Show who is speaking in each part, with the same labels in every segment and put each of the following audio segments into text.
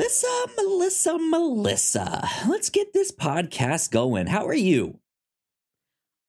Speaker 1: Melissa, Melissa, Melissa. Let's get this podcast going. How are you?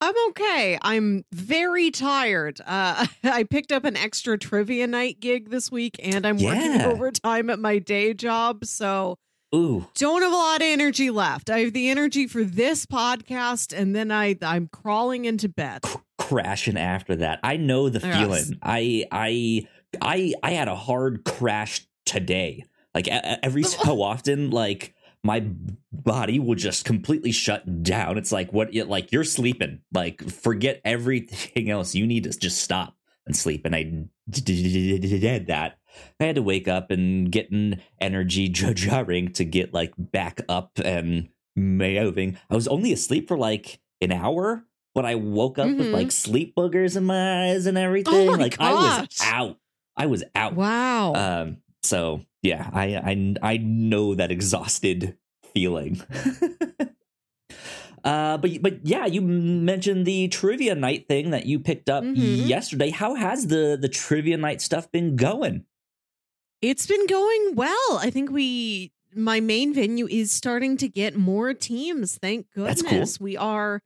Speaker 2: I'm okay. I'm very tired. Uh, I picked up an extra trivia night gig this week, and I'm working overtime at my day job. So
Speaker 1: Ooh,
Speaker 2: don't have a lot of energy left. I have the energy for this podcast, and then I I'm crawling into bed.
Speaker 1: crashing after that. I know the
Speaker 2: Yes.
Speaker 1: feeling. I I I I had a hard crash today. Like every so often, like my body will just completely shut down. It's like what it like you're sleeping. Like forget everything else. You need to just stop and sleep. And I did that. I had to wake up and get an energy jarring to get like back up and moving. I was only asleep for like an hour, but I woke up with
Speaker 2: Mhm.
Speaker 1: like sleep boogers in my eyes and everything.
Speaker 2: my
Speaker 1: like I was out. I was out.
Speaker 2: Wow.
Speaker 1: Um, so yeah, I I I know that exhausted feeling. uh, but but yeah, you mentioned the trivia night thing that you picked up
Speaker 2: Mhm.
Speaker 1: yesterday. How has the the trivia night stuff been going?
Speaker 2: It's been going well. I think we my main venue is starting to get more teams. Thank
Speaker 1: That's
Speaker 2: goodness.
Speaker 1: cool.
Speaker 2: We are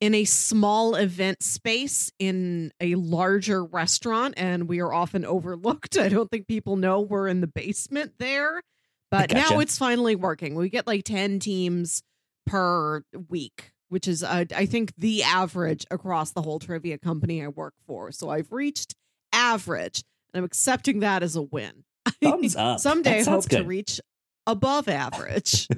Speaker 2: in a small event space in a larger restaurant and we are often overlooked. I don't think people know we're in the basement there. But
Speaker 1: Gotcha.
Speaker 2: now it's finally working. We get like 10 teams per week, which is uh, I think the average across the whole trivia company I work for. So I've reached average and I'm accepting that as a win.
Speaker 1: Thumbs up.
Speaker 2: Someday I hope
Speaker 1: sounds
Speaker 2: to reach above average.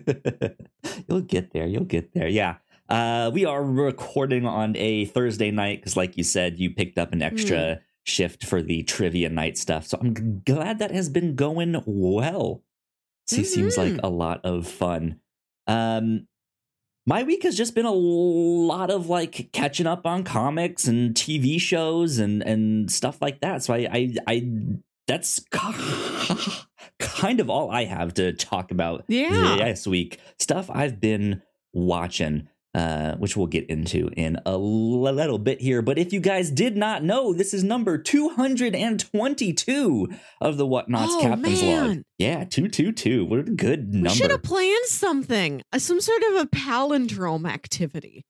Speaker 1: you'll get there. You'll get there. Yeah. Uh, we are recording on a Thursday night because, like you said, you picked up an extra shift for the trivia night stuff. So I'm g- glad that has been going well. Se- Seems like
Speaker 2: Mhm.
Speaker 1: a lot of fun. Um, my week has just been a lot of like catching up on comics and TV shows and and stuff like that. So I I, I that's kind of all I have to talk about
Speaker 2: Yeah.
Speaker 1: this week. Stuff I've been watching. Uh, which we'll get into in a little bit here. But if you guys did not know, this is number 222 of the Whatnauts
Speaker 2: Oh,
Speaker 1: Captain's Log. Yeah, 222. What a good number.
Speaker 2: We should have planned something, uh, some sort of a palindrome activity.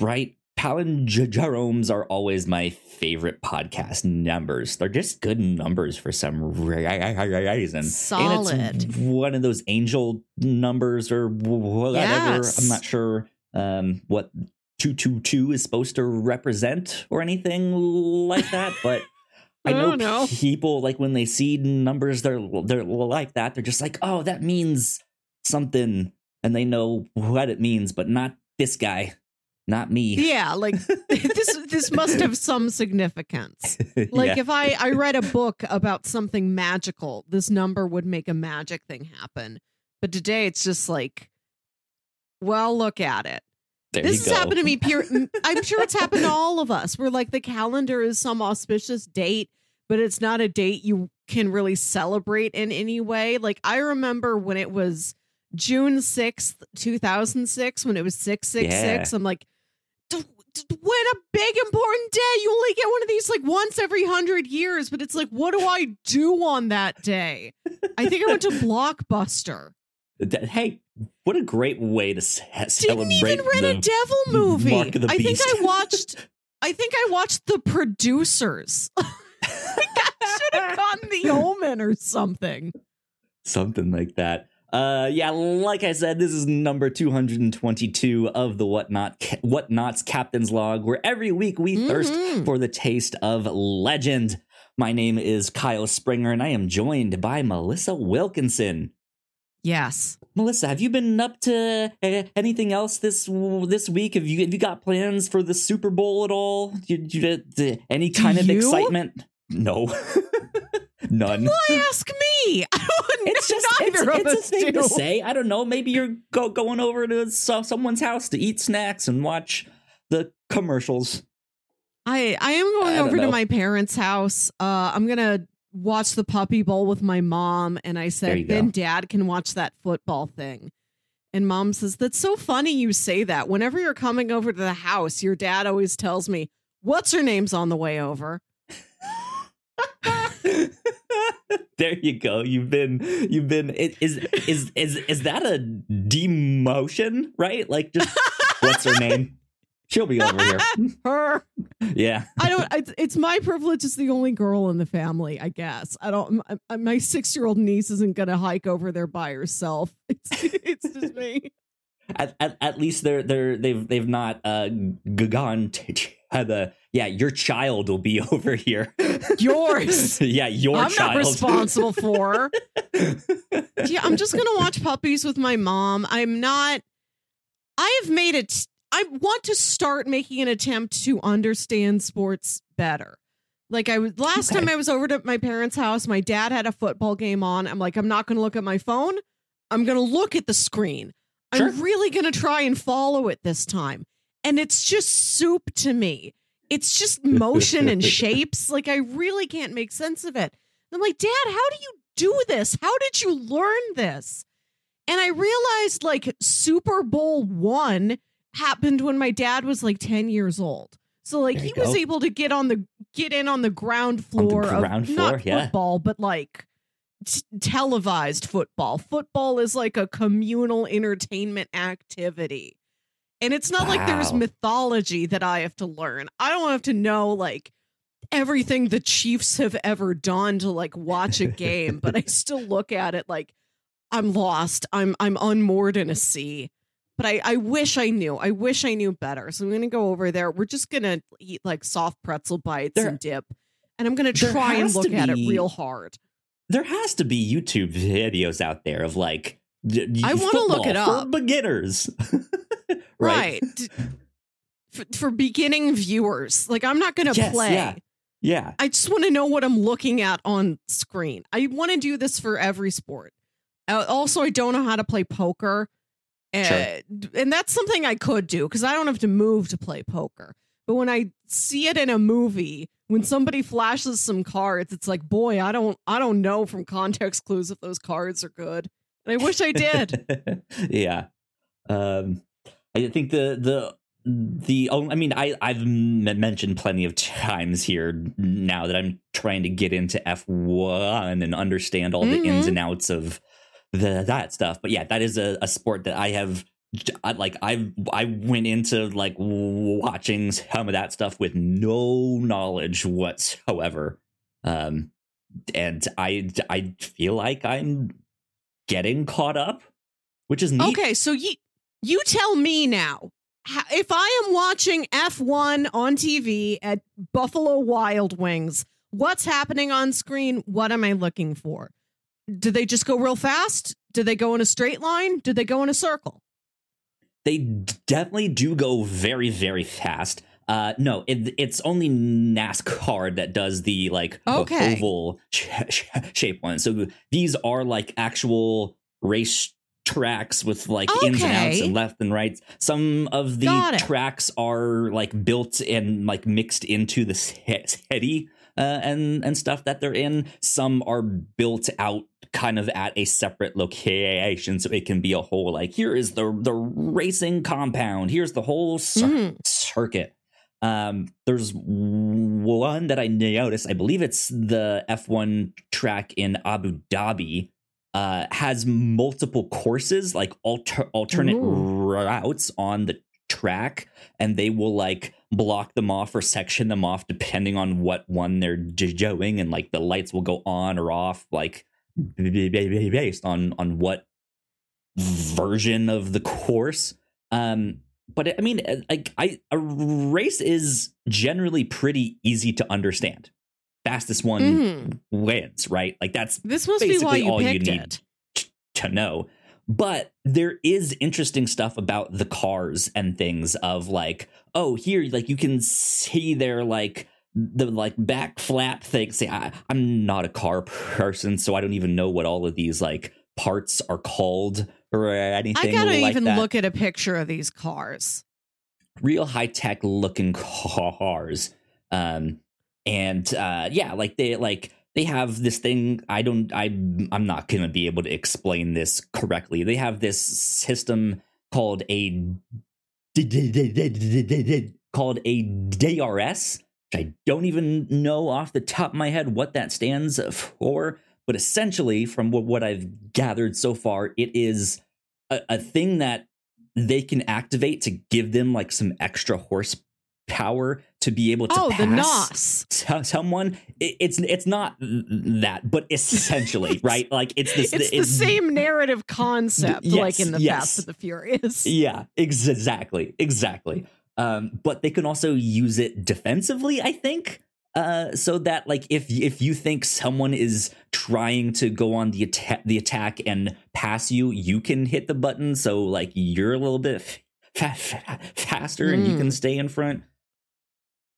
Speaker 1: right? Palindromes are always my favorite podcast numbers. They're just good numbers for some reason. And
Speaker 2: Solid.
Speaker 1: it's one of those angel numbers or whatever.
Speaker 2: Yes.
Speaker 1: I'm not sure um, what 222 is supposed to represent or anything like that, but I know,
Speaker 2: know.
Speaker 1: people like when they see numbers they're they're like that, they're just like, "Oh, that means something." And they know what it means, but not this guy. Not me.
Speaker 2: Yeah, like this this must have some significance. Like
Speaker 1: Yeah.
Speaker 2: if I I read a book about something magical, this number would make a magic thing happen. But today it's just like well, look at it.
Speaker 1: There
Speaker 2: this has happened to me. Pure, I'm sure it's happened to all of us. Where like the calendar is some auspicious date, but it's not a date you can really celebrate in any way. Like I remember when it was June sixth, two thousand six, when it was six six six. I'm like, "D- d- what a big important day! You only get one of these like once every hundred years, but it's like, what do I do on that day? I think I went to Blockbuster.
Speaker 1: Hey, what a great way to ce- celebrate.
Speaker 2: Didn't even rent a devil movie.
Speaker 1: Mark of the
Speaker 2: I think I watched. I think I watched The Producers. I I should have gotten The Omen or something.
Speaker 1: something like that. Uh, yeah, like I said, this is number 222 of the Whatnaut Whatnaut's Captain's Log, where every week we thirst
Speaker 2: Mhm.
Speaker 1: for the taste of legend. My name is Kyle Springer, and I am joined by Melissa Wilkinson.
Speaker 2: Yes.
Speaker 1: Melissa, have you been up to uh, anything else this this week? Have you have you got plans for the Super Bowl at all? You, uh, any kind of excitement? No, none.
Speaker 2: Why ask me?
Speaker 1: It's just it's, it's a thing
Speaker 2: do.
Speaker 1: to say. I don't know. Maybe you're go, going over to so, someone's house to eat snacks and watch the commercials.
Speaker 2: I I am going
Speaker 1: I
Speaker 2: over to my parents' house. Uh, I'm gonna watch the Puppy Bowl with my mom, and I said then Dad can watch that football thing. And mom says that's so funny you say that. Whenever you're coming over to the house, your dad always tells me, "What's her name's on the way over."
Speaker 1: there you go. You've been you've been is is is is that a demotion, right? Like just what's her name? She'll be over here.
Speaker 2: Her.
Speaker 1: Yeah.
Speaker 2: I don't. It's, it's my privilege as the only girl in the family. I guess I don't. My, my six year old niece isn't gonna hike over there by herself. It's it's just me.
Speaker 1: At, at, at least they're they're they've they've not uh gone to the yeah your child will be over here
Speaker 2: Yours.
Speaker 1: yeah your
Speaker 2: I'm
Speaker 1: child
Speaker 2: not responsible for. yeah, I'm just gonna watch puppies with my mom. I'm not. I have made it. I want to start making an attempt to understand sports better. Like I was last
Speaker 1: Okay.
Speaker 2: time I was over to my parents' house, my dad had a football game on. I'm like, I'm not going to look at my phone. I'm going to look at the screen.
Speaker 1: Sure.
Speaker 2: I'm really going to try and follow it this time. And it's just soup to me. It's just motion and shapes. Like I really can't make sense of it. I'm like, Dad, how do you do this? How did you learn this? And I realized like Super Bowl one happened when my dad was like 10 years old. So like he
Speaker 1: you
Speaker 2: was able to get on the get in on the ground
Speaker 1: On the
Speaker 2: floor
Speaker 1: ground
Speaker 2: of
Speaker 1: floor,
Speaker 2: not
Speaker 1: yeah.
Speaker 2: football, but like t- televised football. Football is like a communal entertainment activity. And it's not like there's mythology that I have to learn. I don't have to know like everything the Chiefs have ever done to like watch a game, but I still look at it like I'm lost. I'm I'm unmoored in a sea. But I, I wish I knew. I wish I knew better. So I'm gonna go over there. We're just gonna eat like soft pretzel bites
Speaker 1: There-
Speaker 2: and dip. And I'm gonna try and look
Speaker 1: to
Speaker 2: at it real hard.
Speaker 1: there has to be youtube videos out there of like
Speaker 2: I wanna look
Speaker 1: football
Speaker 2: it
Speaker 1: for
Speaker 2: up.
Speaker 1: beginners
Speaker 2: Right. D- For, for beginning viewers. Like I'm not gonna
Speaker 1: Yes,
Speaker 2: play.
Speaker 1: yeah. yeah
Speaker 2: I just want to know what I'm looking at on screen. I want to do this for every sport. Uh, also, I don't know how to play poker. Uh,
Speaker 1: Sure.
Speaker 2: And that's something I could do because I don't have to move to play poker. But when I see it in a movie, when somebody flashes some cards, it's like, boy, I don't, I don't know from context clues if those cards are good. And I wish I did.
Speaker 1: yeah. Um, I think the the the oh, I mean I I've m- mentioned plenty of times here now that I'm trying to get into F1 and understand all the ins
Speaker 2: Mhm.
Speaker 1: and outs of the that stuff. But yeah, that is a, a sport that I have I, like I I went into like watching some of that stuff with no knowledge whatsoever. Um and I I feel like I'm getting caught up, which is neat.
Speaker 2: Okay, so you you tell me now. If I am watching F1 on TV at Buffalo Wild Wings, what's happening on screen? What am I looking for? Do they just go real fast? Do they go in a straight line? Do they go in a circle?
Speaker 1: they definitely do go very very fast uh no it, it's only nascar that does the like
Speaker 2: Okay.
Speaker 1: oval sh- sh- shape one so these are like actual race tracks with like ins and outs and left and right some of the tracks are like built and like mixed into the city uh, and and stuff that they're in some are built out kind of at a separate location so it can be a whole like here is the the racing compound here's the whole cir-
Speaker 2: Mhm.
Speaker 1: circuit um there's one that i noticed i believe it's the f1 track in abu dhabi uh has multiple courses like alter- alternate
Speaker 2: Ooh.
Speaker 1: routes on the track and they will like block them off or section them off depending on what one they're doing and like the lights will go on or off like based on on what version of the course um but i mean uh, like i a race is generally pretty easy to understand fastest one
Speaker 2: Mhm.
Speaker 1: wins right like that's
Speaker 2: This must be why you
Speaker 1: all you
Speaker 2: picked
Speaker 1: need.
Speaker 2: it.
Speaker 1: to know. But there is interesting stuff about the cars and things of like, oh, here, like you can see their like the like back flap thing. Say, I, I'm not a car person, so I don't even know what all of these like parts are called or anything
Speaker 2: I gotta
Speaker 1: like
Speaker 2: even
Speaker 1: that.
Speaker 2: look at a picture of these cars.
Speaker 1: Real high tech looking cars. Um, and uh, yeah, like they like they have this thing i don't i i'm not to be able to explain this correctly they have this system called a called a drs i don't even know off the top of my head what that stands for but essentially, from what, I've gathered so far, it is a, a thing that they can activate to give them like some extra horsepower to be able to
Speaker 2: Oh, the
Speaker 1: pass
Speaker 2: NOS.
Speaker 1: s- someone. It, it's it's not that, but essentially, right? Like it's this.
Speaker 2: It's the same narrative concept,
Speaker 1: Yes,
Speaker 2: like in the
Speaker 1: yes.
Speaker 2: Fast and the Furious.
Speaker 1: Yeah, ex- exactly, exactly. Um, but they can also use it defensively, I think. Uh, so that like if if you think someone is trying to go on the attack the attack and pass you, you can hit the button. So like you're a little bit fa- fa- faster and you can stay in front.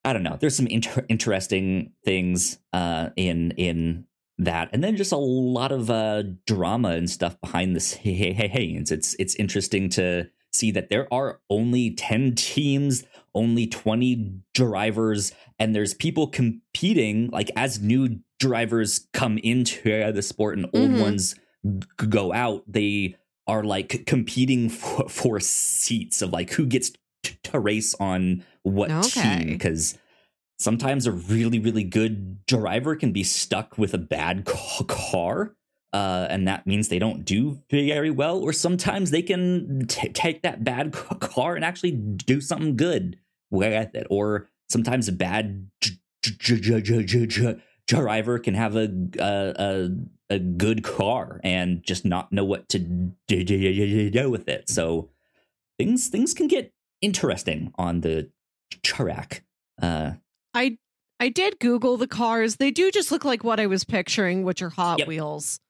Speaker 1: I don't know. There's some inter- interesting things uh, in in that, and then just a lot of uh, drama and stuff behind the scenes. It's it's interesting to see that there are only ten teams, only twenty drivers, and there's people competing. Like as new drivers come into the sport and old
Speaker 2: Mhm.
Speaker 1: ones g- go out, they are like competing for, for seats of like who gets t- to race on what
Speaker 2: Okay.
Speaker 1: team because sometimes a really really good driver can be stuck with a bad ca- car uh, and that means they don't do very well or sometimes they can t- take that bad ca- car and actually do something good with it or sometimes a bad j- j- driver can have a, a a a good car and just not know what to do with it. So things things can get interesting on the track uh.
Speaker 2: I I did Google the cars. They do just look like what I was picturing, which are Hot
Speaker 1: Yep.
Speaker 2: Wheels.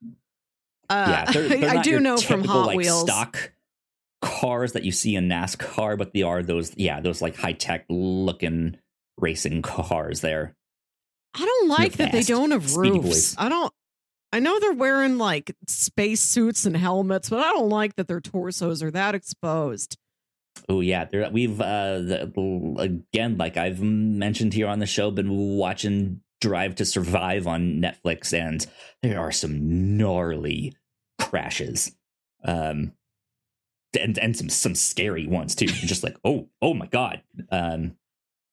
Speaker 2: Uh,
Speaker 1: yeah, they're, they're
Speaker 2: I do know from Hot
Speaker 1: like,
Speaker 2: Wheels.
Speaker 1: stock cars that you see in NASCAR, but they are those yeah those like high tech looking racing cars. There,
Speaker 2: I don't like that they don't have roofs. I don't. I know they're wearing like space suits and helmets, but I don't like that their torsos are that exposed.
Speaker 1: Oh yeah, there we've uh the, again like I've mentioned here on the show, been watching Drive to Survive on Netflix, and there are some gnarly crashes. Um. And, and some some scary ones too. You're just like oh oh my god. Um,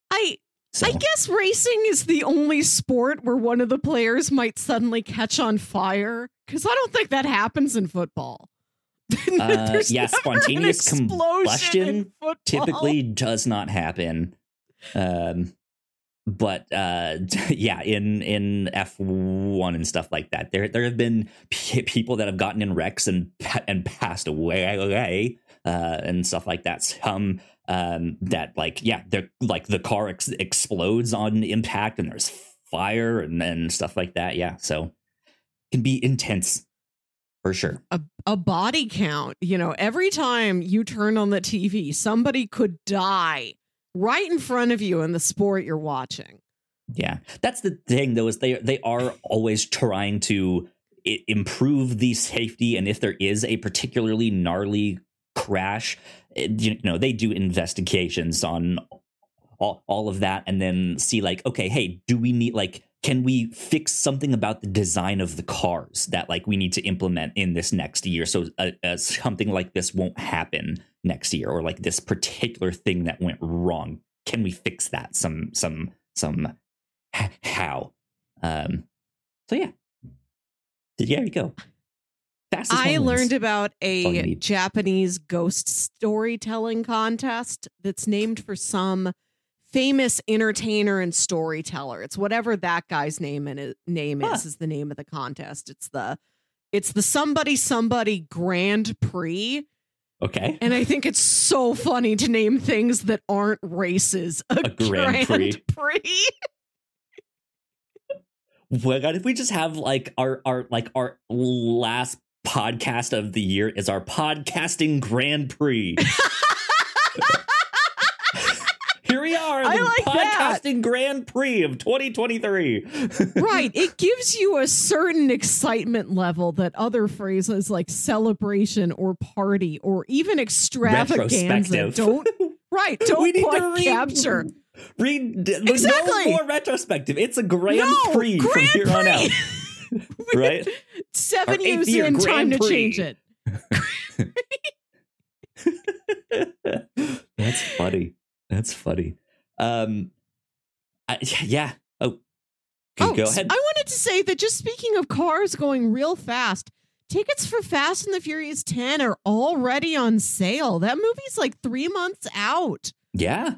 Speaker 2: I
Speaker 1: so.
Speaker 2: I guess racing is the only sport where one of the players might suddenly catch on fire because I don't think that happens in football.
Speaker 1: Uh, yeah, spontaneous combustion typically does not happen. Um but uh yeah in in f1 and stuff like that there there have been p- people that have gotten in wrecks and and passed away away uh and stuff like that. Some um that like yeah they're like the car ex- explodes on impact and there's fire and and stuff like that. Yeah so can be intense for sure
Speaker 2: a, a body count. You know, every time you turn on the TV, somebody could die right in front of you in the sport you're watching.
Speaker 1: Yeah, that's the thing though is they they are always trying to improve the safety, and if there is a particularly gnarly crash, eh, you know they do investigations on all, all of that, and then see like, okay, hey, do we need like can we fix something about the design of the cars that like we need to implement in this next year? So uh, uh, something like this won't happen next year or like this particular thing that went wrong. Can we fix that? Some some some h- how? Um so yeah. There you go. Fastest
Speaker 2: I learned about a. Japanese ghost storytelling contest that's named for some famous entertainer and storyteller. It's whatever that guy's name and name
Speaker 1: Huh.
Speaker 2: is is the name of the contest. It's the it's the somebody somebody Grand Prix.
Speaker 1: okay
Speaker 2: And I think it's so funny to name things that aren't races a,
Speaker 1: A Grand Prix.
Speaker 2: Prix.
Speaker 1: Oh well god if we just have like our our like our last podcast of the year is our podcasting grand prix here we are
Speaker 2: I
Speaker 1: the
Speaker 2: like that.
Speaker 1: podcasting grand prix of 2023
Speaker 2: right. It gives you a certain excitement level that other phrases like celebration or party or even extravaganza don't right,
Speaker 1: We
Speaker 2: don't quite
Speaker 1: read-
Speaker 2: capture.
Speaker 1: Read
Speaker 2: Exactly.
Speaker 1: no more retrospective. It's a Grand
Speaker 2: No,
Speaker 1: Prix from
Speaker 2: Grand
Speaker 1: here on out,
Speaker 2: Prix.
Speaker 1: right?
Speaker 2: Seven
Speaker 1: Our
Speaker 2: years in, time to change it.
Speaker 1: That's funny. That's funny. Um, I, yeah. Oh,
Speaker 2: oh,
Speaker 1: go ahead.
Speaker 2: I want like to say that just speaking of cars going real fast, tickets for Fast and the Furious 10 are already on sale. That movie's like three months out.
Speaker 1: Yeah.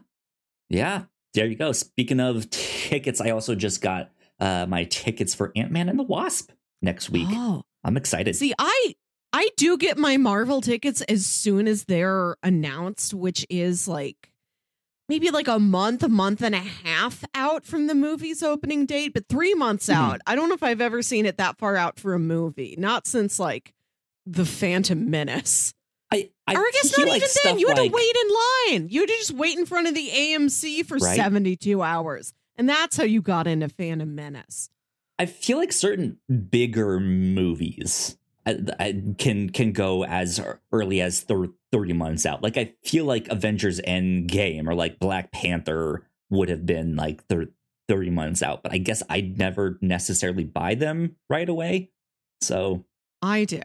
Speaker 1: Yeah. There you go. Speaking of tickets, I also just got uh, my tickets for Ant Man and the Wasp next week.
Speaker 2: Oh,
Speaker 1: I'm excited.
Speaker 2: see, I I do get my Marvel tickets as soon as they're announced, which is like maybe like a month, a month and a half out from the movie's opening date, but three months
Speaker 1: Mhm.
Speaker 2: out. I don't know if I've ever seen it that far out for a movie. Not since like the Phantom Menace.
Speaker 1: I, I,
Speaker 2: or I guess not even then. You had
Speaker 1: like-
Speaker 2: to wait in line. You had to just wait in front of the AMC for
Speaker 1: Right.
Speaker 2: 72 hours. And that's how you got into Phantom Menace.
Speaker 1: I feel like certain bigger movies I, I can can go as early as thir- 30 months out. Like I feel like Avengers End Game or like Black Panther would have been like thir- 30 months out, but I guess I'd never necessarily buy them right away. So
Speaker 2: I do.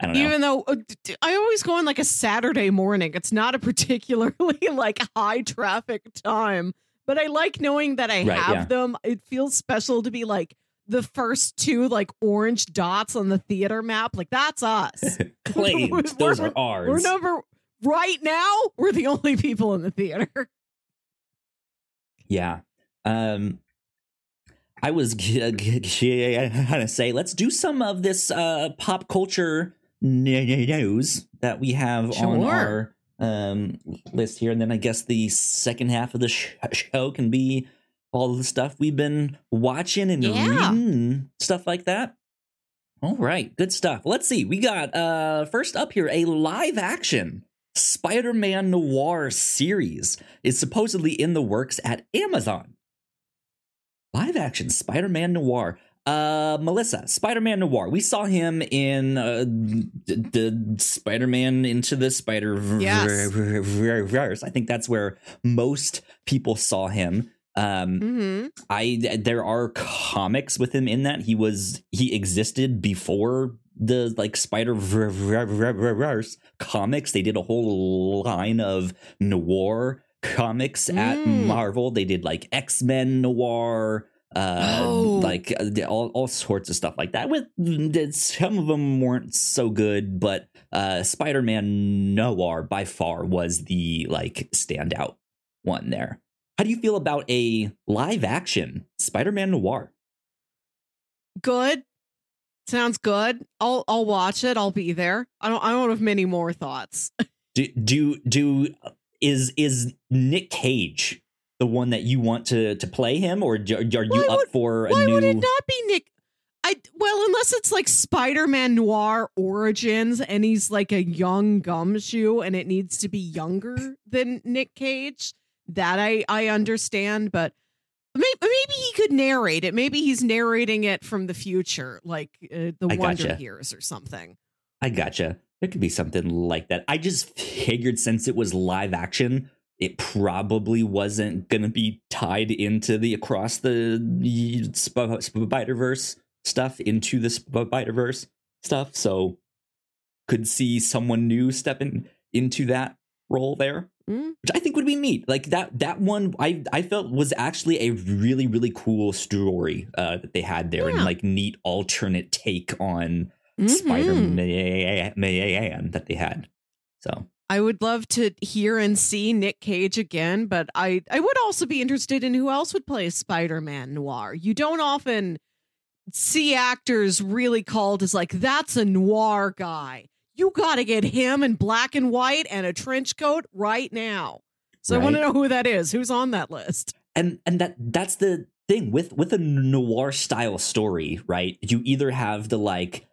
Speaker 1: I don't know.
Speaker 2: Even though uh, I always go on like a Saturday morning. It's not a particularly like high traffic time, but I like knowing that I
Speaker 1: Right,
Speaker 2: have
Speaker 1: yeah.
Speaker 2: them. It feels special to be like the first two like orange dots on the theater map. Like that's us.
Speaker 1: Claims those are ours.
Speaker 2: We're number right now. We're the only people in the theater.
Speaker 1: Yeah. Um I was gonna say let's do some of this uh pop culture news that we have on our um list here and then I guess the second half of the sh- show can be all the stuff we've been watching and
Speaker 2: Yeah.
Speaker 1: reading and stuff like that. All right, good stuff. Let's see. We got uh first up here a live action Spider-Man Noir series is supposedly in the works at Amazon. Live action Spider-Man Noir. Uh, Melissa, Spider-Man Noir. We saw him in uh, the, the Spider-Man into the Spider
Speaker 2: Yes.
Speaker 1: Verse. I think that's where most people saw him. Um,
Speaker 2: Mm-hmm.
Speaker 1: I there are comics with him in that he was he existed before the like Spider Verse comics. They did a whole line of noir comics at
Speaker 2: Mm.
Speaker 1: Marvel. They did like X Men noir. Uh,
Speaker 2: Oh.
Speaker 1: like uh, all, all sorts of stuff like that. With some of them weren't so good, but uh, Spider-Man Noir by far was the like standout one there. How do you feel about a live action Spider-Man Noir?
Speaker 2: Good. Sounds good. I'll I'll watch it. I'll be there. I don't I don't have many more thoughts.
Speaker 1: Do do do is is Nick Cage the one that you want to to play him, or do- are you up for a
Speaker 2: Why
Speaker 1: new?
Speaker 2: would it not be Nick? I well, unless it's like Spider-Man Noir Origins, and he's like a young gumshoe, and it needs to be younger than Nick Cage. That I I understand, but maybe, maybe he could narrate it. Maybe he's narrating it from the future, like uh, the
Speaker 1: I
Speaker 2: Wonder
Speaker 1: gotcha.
Speaker 2: Years or something.
Speaker 1: I gotcha. There could be something like that. I just figured since it was live action, it probably wasn't going to be tied into the across the Spider Verse stuff into the Spider Verse stuff. So could see someone new stepping into that role there,
Speaker 2: Mm.
Speaker 1: which I think would be neat. Like that that one, I I felt was actually a really really cool story uh, that they had there, and like neat alternate take on
Speaker 2: Mhm.
Speaker 1: Spider Man that they had. So
Speaker 2: I would love to hear and see Nick Cage again, but I I would also be interested in who else would play Spider-Man noir. You don't often see actors really called as like that's a noir guy. You got to get him in black and white and a trench coat right now. So I want to know who that is. Who's on that list?
Speaker 1: and and that that's the thing with with a noir style story, right? You either have the like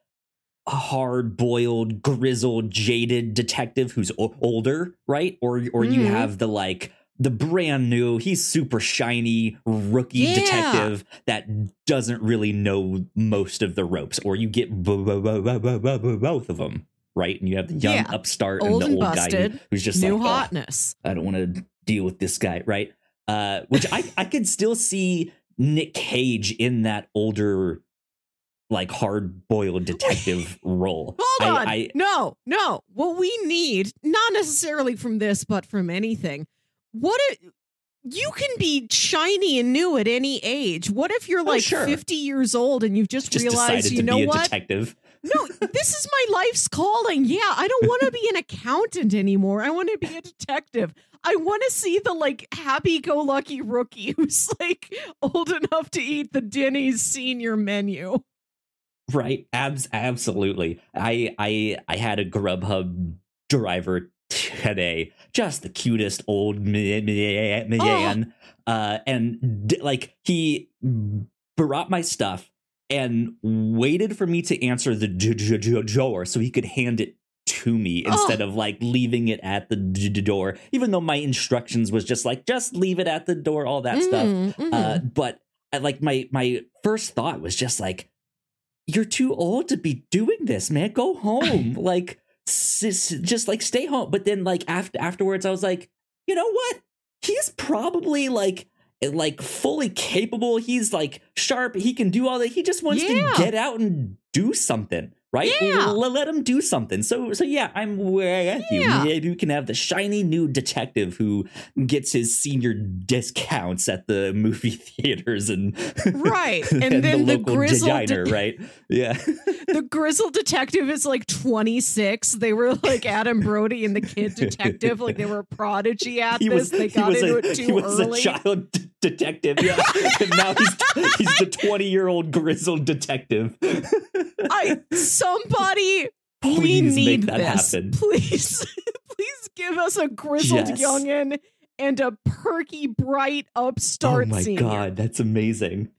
Speaker 1: hard boiled, grizzled, jaded detective who's o- older, right? Or or you
Speaker 2: Mhm.
Speaker 1: have the like the brand new, he's super shiny rookie
Speaker 2: Yeah.
Speaker 1: detective that doesn't really know most of the ropes. Or you get bo- bo- bo- both of them, right? And you have the young
Speaker 2: Yeah.
Speaker 1: upstart
Speaker 2: Old
Speaker 1: and
Speaker 2: and
Speaker 1: the old guy
Speaker 2: busted,
Speaker 1: who- who's just
Speaker 2: New
Speaker 1: like, "Ugh,
Speaker 2: hotness.
Speaker 1: I don't want to deal with this guy, right? Uh, which I I could still see Nick Cage in that older, like hard boiled detective role.
Speaker 2: Hold
Speaker 1: I-
Speaker 2: on.
Speaker 1: I,
Speaker 2: no, no. What we need, not necessarily from this, but from anything. What it, you can be shiny and new at any age. What if you're
Speaker 1: Oh,
Speaker 2: like
Speaker 1: sure.
Speaker 2: 50 years old and you've just,
Speaker 1: Just
Speaker 2: realized, you know what?
Speaker 1: detective.
Speaker 2: No, this is my life's calling. Yeah, I don't want to be an accountant anymore. I want to be a detective. I want to see the like happy go lucky rookie who's like old enough to eat the Denny's senior menu.
Speaker 1: Right. Abs absolutely. I I I had a Grubhub driver today. Just the cutest old ma- man. Uh and d- like he brought my stuff and waited for me to answer the door so he could hand it to me
Speaker 2: Oh.
Speaker 1: instead of like leaving it at the d- d- door even though my instructions was just like just leave it at the door all that stuff
Speaker 2: Mm,
Speaker 1: uh, but I, like my my first thought was just like, "You're too old to be doing this, man. Go home. like, s- just like stay home." But then like after afterwards, I was like, you know what? He's probably like like fully capable. He's like sharp. He can do all that. He just wants
Speaker 2: Yeah.
Speaker 1: to get out and do something. Right?
Speaker 2: Yeah.
Speaker 1: L- let him do something. So so yeah, I'm with you.
Speaker 2: Yeah.
Speaker 1: Maybe you can have the shiny new detective who gets his senior discounts at the movie theaters and
Speaker 2: Right. And then the
Speaker 1: local
Speaker 2: grizzled
Speaker 1: diner,
Speaker 2: det-
Speaker 1: right? Yeah,
Speaker 2: the grizzled detective is like 26. They were like Adam Brody and the kid detective. Like they were a prodigy at
Speaker 1: he
Speaker 2: this.
Speaker 1: was
Speaker 2: they
Speaker 1: he
Speaker 2: got into
Speaker 1: a
Speaker 2: it too
Speaker 1: he was
Speaker 2: early.
Speaker 1: a child detective, yeah, and now he's he's the twenty year old grizzled detective.
Speaker 2: I somebody we
Speaker 1: Please make
Speaker 2: need
Speaker 1: that
Speaker 2: this.
Speaker 1: happen.
Speaker 2: Please, please give us a grizzled
Speaker 1: Yes.
Speaker 2: youngin and a perky, bright upstart scene.
Speaker 1: oh my
Speaker 2: senior.
Speaker 1: god, that's amazing.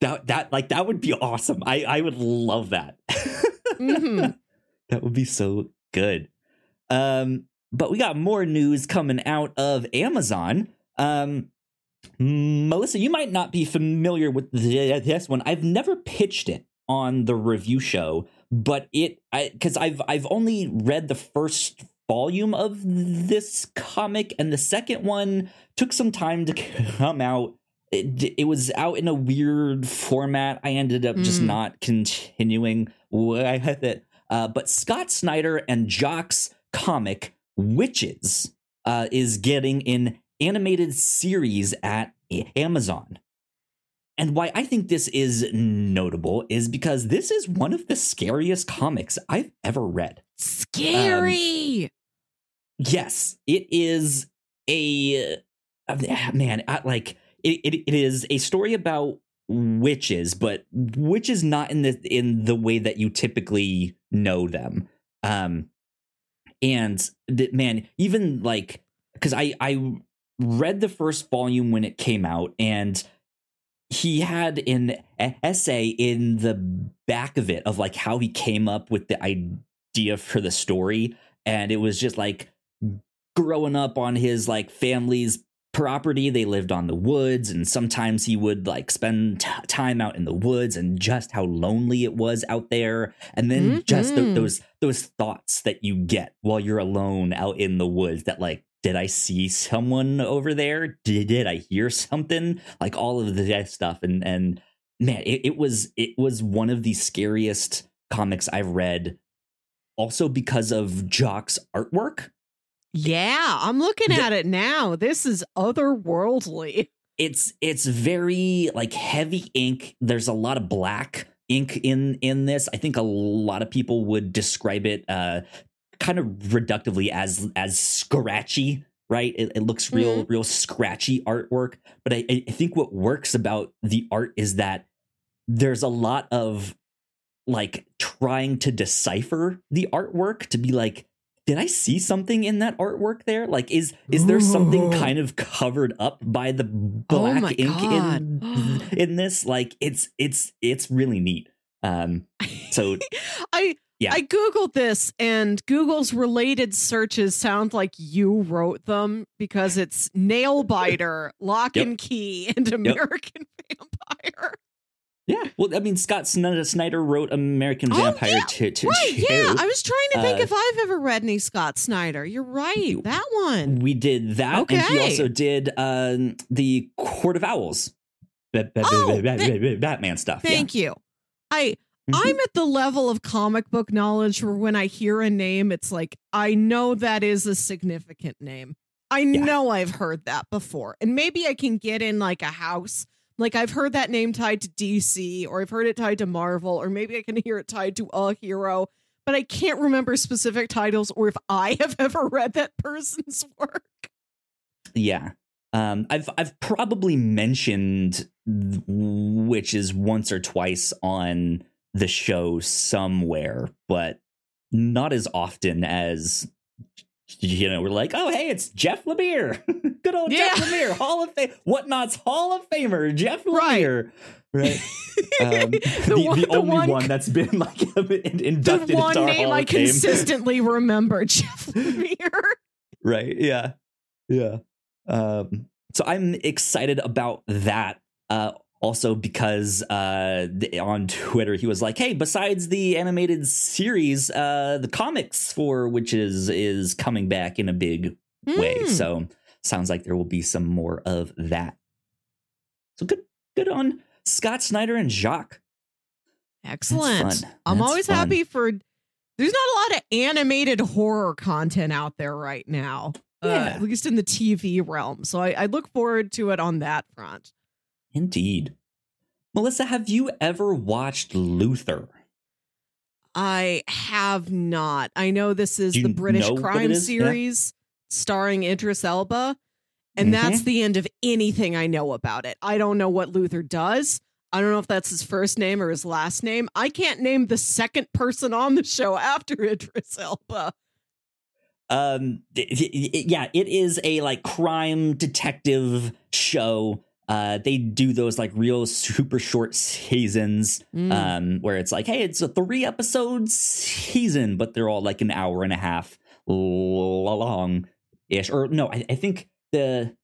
Speaker 1: That that like that would be awesome. I I would love that.
Speaker 2: Mhm.
Speaker 1: that would be so good. Um, but we got more news coming out of Amazon. Um, Melissa, you might not be familiar with this one. I've never pitched it on the review show, but it I because I've I've only read the first volume of this comic, and the second one took some time to come out. It, it was out in a weird format. I ended up just
Speaker 2: Mm.
Speaker 1: not continuing with it. Uh, but Scott Snyder and Jock's comic Witches uh, is getting an animated series at Amazon. And why I think this is notable is because this is one of the scariest comics I've ever read.
Speaker 2: Scary.
Speaker 1: Yes, it is a uh, man. I, like it, it, it is a story about witches, but witches not in the in the way that you typically know them. Um, and man, even like because I I read the first volume when it came out, and he had an essay in the back of it of like how he came up with the idea for the story, and it was just like growing up on his like family's property. They lived on the woods and sometimes he would like spend t- time out in the woods and just how lonely it was out there and then just th-
Speaker 2: mm-hmm.
Speaker 1: those those thoughts that you get while you're alone out in the woods that like did i see someone over there? Did, did i hear something? Like all of that stuff. And and man it, it was it was one of the scariest comics i've read also because of jock's artwork.
Speaker 2: Yeah, I'm looking
Speaker 1: The-
Speaker 2: at it now. This is otherworldly.
Speaker 1: it's it's very like heavy ink. There's a lot of black ink in in this. I think a lot of people would describe it uh kind of reductively as as scratchy right? It, it looks real real scratchy artwork but I, I think what works about the art is that there's a lot of like trying to decipher the artwork to be like did i see something in that artwork there? Like is is there something kind of covered up by the
Speaker 2: Oh
Speaker 1: black
Speaker 2: my
Speaker 1: ink in in this? Like it's it's it's really neat. Um so
Speaker 2: I
Speaker 1: Yeah.
Speaker 2: I googled this and Google's related searches sound like you wrote them because it's nail biter, lock
Speaker 1: Yep.
Speaker 2: and key, and American vampire.
Speaker 1: yeah well i mean scott snyder, wrote american
Speaker 2: Oh,
Speaker 1: vampire
Speaker 2: yeah.
Speaker 1: to, to,
Speaker 2: Right, yeah. I was trying to think
Speaker 1: Uh,
Speaker 2: if I've ever read any Scott Snyder. You're right. That one.
Speaker 1: we did that and he also did um the court of owls
Speaker 2: Oh,
Speaker 1: ba- ba-
Speaker 2: th-
Speaker 1: Batman stuff.
Speaker 2: Thank you. I. I'm at the level of comic book knowledge where when I hear a name, it's like I know that is a significant name. I yeah. know I've heard that before. And maybe I can get in like a house. Like I've heard that name tied to DC or I've heard it tied to Marvel or maybe I can hear it tied to a hero, but I can't remember specific titles or if I have ever read that person's work.
Speaker 1: Yeah. Um, I've I've probably mentioned witches once or twice on the show somewhere, but not as often as you know, we're like, oh hey, it's Jeff Lemire. Good old yeah. Jeff Lemire, Hall of Fame whatnaut's Hall of Famer, Jeff Lemire. Right. Um, the, the, one, the, only one, one, that's been like inducted the one name Hall
Speaker 2: I consistently remember, Jeff Lemire.
Speaker 1: Right. Yeah. Yeah. Um, so I'm excited about that. Uh, also because uh, on Twitter he was like, "Hey, besides the animated series, uh, the comics for witches is coming back in a big mm. way." Hmm. So sounds like there will be some more of that. So good, good on Scott Snyder and Jock.
Speaker 2: Excellent. I'm always fun. happy for. There's not a lot of animated horror content out there right now. Uh, yeah. Uh, at least in the TV realm. So I, I look forward to it on that front.
Speaker 1: Indeed. Melissa, have you ever watched Luther?
Speaker 2: I have not. I know this is the British crime series yeah. starring Idris Elba, and mm-hmm. that's the end of anything I know about it. I don't know what Luther does. I don't know if that's his first name or his last name. I can't name the second person on the show after Idris Elba.
Speaker 1: Um, yeah, it is a like crime detective show uh, they do those like real super short seasons mm. um, where it's like, hey, it's a three episode season, but they're all like an hour and a half long ish. Or no, I, I think the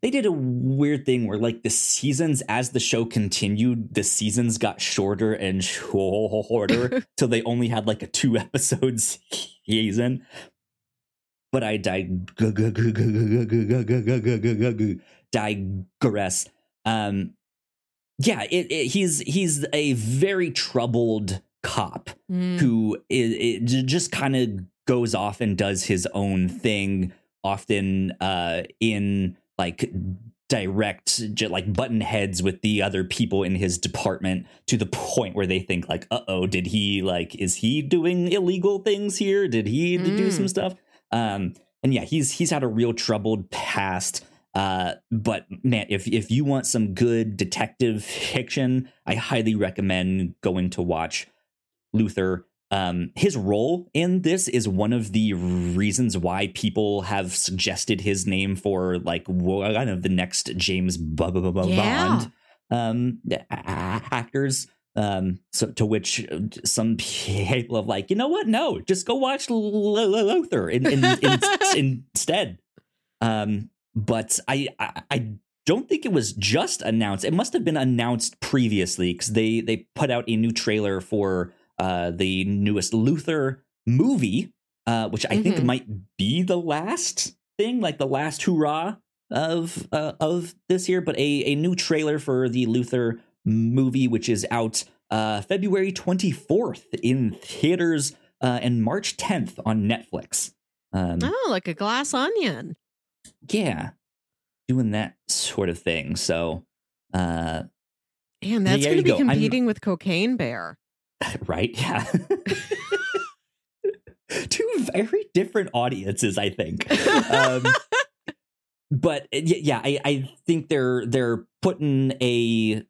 Speaker 1: they did a weird thing where like the seasons as the show continued the seasons got shorter and shorter till they only had like a two episode season but i died digress. Um, yeah, it, it, he's he's a very troubled cop mm. who it, just kind of goes off and does his own thing, often uh, in like direct like button heads with the other people in his department to the point where they think like uh-oh did he like is he doing illegal things here did he mm. do some mm. stuff um and yeah he's he's had a real troubled past uh, but man, if if you want some good detective fiction, I highly recommend going to watch Luther. Um, his role in this is one of the reasons why people have suggested his name for like one of the next James Bond um, actors. Um, so to which some people have like, you know what? No, just go watch Luther in, in, in, instead. Um, but I, I, I don't think it was just announced. It must have been announced previously because they they put out a new trailer for uh, the newest Luther movie, uh, which I mm-hmm. think might be the last thing, like the last hurrah of uh, of this year. But a a new trailer for the Luther movie, which is out uh, February twenty fourth in theaters uh, and March tenth on Netflix.
Speaker 2: Um, oh, like a glass onion
Speaker 1: yeah, doing that sort of thing. So, uh,
Speaker 2: and that's going to be go. competing I'm, with Cocaine Bear,
Speaker 1: right? Yeah. Two very different audiences, I think. Um, but yeah, I, I think they're they're putting a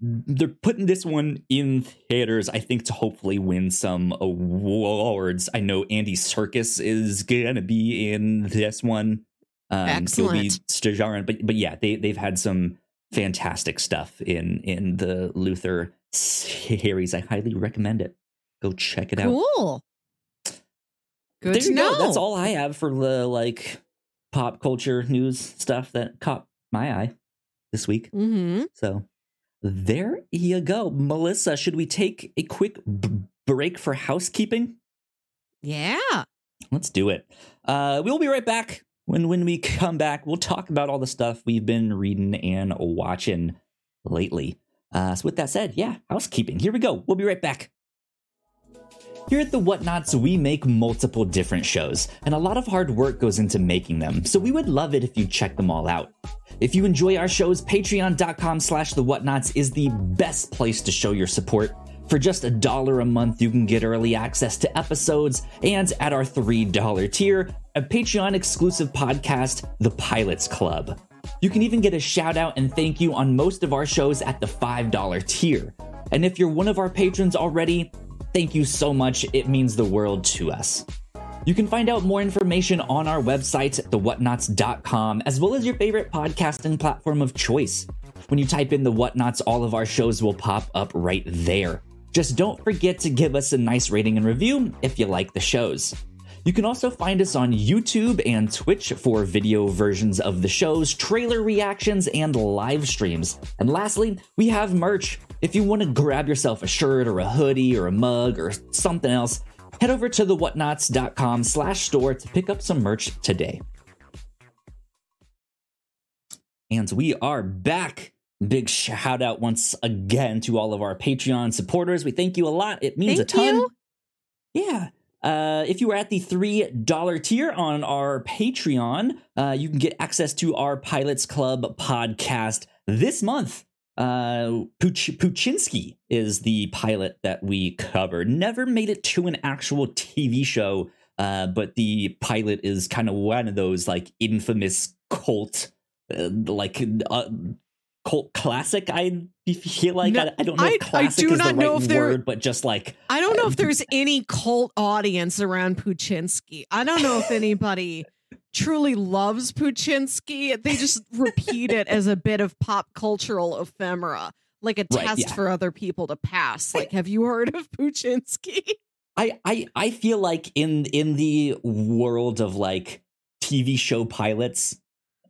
Speaker 1: they're putting this one in theaters. I think to hopefully win some awards. I know Andy Serkis is gonna be in this one.
Speaker 2: Um, Excellent.
Speaker 1: Stajarin, but but yeah, they they've had some fantastic stuff in in the Luther series. I highly recommend it. Go check it
Speaker 2: cool.
Speaker 1: out.
Speaker 2: Cool.
Speaker 1: Good there to know. Go. That's all I have for the like pop culture news stuff that caught my eye this week.
Speaker 2: Mm-hmm.
Speaker 1: So there you go, Melissa. Should we take a quick b- break for housekeeping?
Speaker 2: Yeah.
Speaker 1: Let's do it. Uh, we'll be right back when when we come back, we'll talk about all the stuff we've been reading and watching lately. Uh, so with that said, yeah, housekeeping. Here we go. We'll be right back. Here at the Whatnauts, we make multiple different shows, and a lot of hard work goes into making them, so we would love it if you check them all out. If you enjoy our shows, patreon.com slash the whatnauts is the best place to show your support. For just a dollar a month, you can get early access to episodes, and at our $3 tier, a Patreon exclusive podcast, The Pilots Club. You can even get a shout out and thank you on most of our shows at the $5 tier. And if you're one of our patrons already, thank you so much. It means the world to us. You can find out more information on our website, thewhatnauts.com, as well as your favorite podcasting platform of choice. When you type in the whatnauts, all of our shows will pop up right there. Just don't forget to give us a nice rating and review if you like the shows. You can also find us on YouTube and Twitch for video versions of the shows, trailer reactions, and live streams. And lastly, we have merch. If you want to grab yourself a shirt or a hoodie or a mug or something else, head over to thewhatnauts.com slash store to pick up some merch today. And we are back. Big shout out once again to all of our Patreon supporters. We thank you a lot. It means
Speaker 2: Thank
Speaker 1: a ton.
Speaker 2: you.
Speaker 1: Yeah. Uh, if you are at the $3 tier on our Patreon, uh, you can get access to our Pilots Club podcast this month. Uh, Puch- Poochinski is the pilot that we covered. Never made it to an actual TV show, uh, but the pilot is kind of one of those like infamous cult, uh, like uh, cult classic. I feel like
Speaker 2: No,
Speaker 1: I, I don't know
Speaker 2: I-
Speaker 1: if
Speaker 2: I
Speaker 1: classic
Speaker 2: do
Speaker 1: is the
Speaker 2: not know
Speaker 1: right
Speaker 2: if they're-
Speaker 1: word, but just like
Speaker 2: I don't know if there's any cult audience around Poochinski. I don't know if anybody truly loves Poochinski. They just repeat it as a bit of pop cultural ephemera, like a
Speaker 1: Right,
Speaker 2: test
Speaker 1: yeah.
Speaker 2: for other people to pass. Like, have you heard of Poochinski?
Speaker 1: I, I I feel like in in the world of like TV show pilots,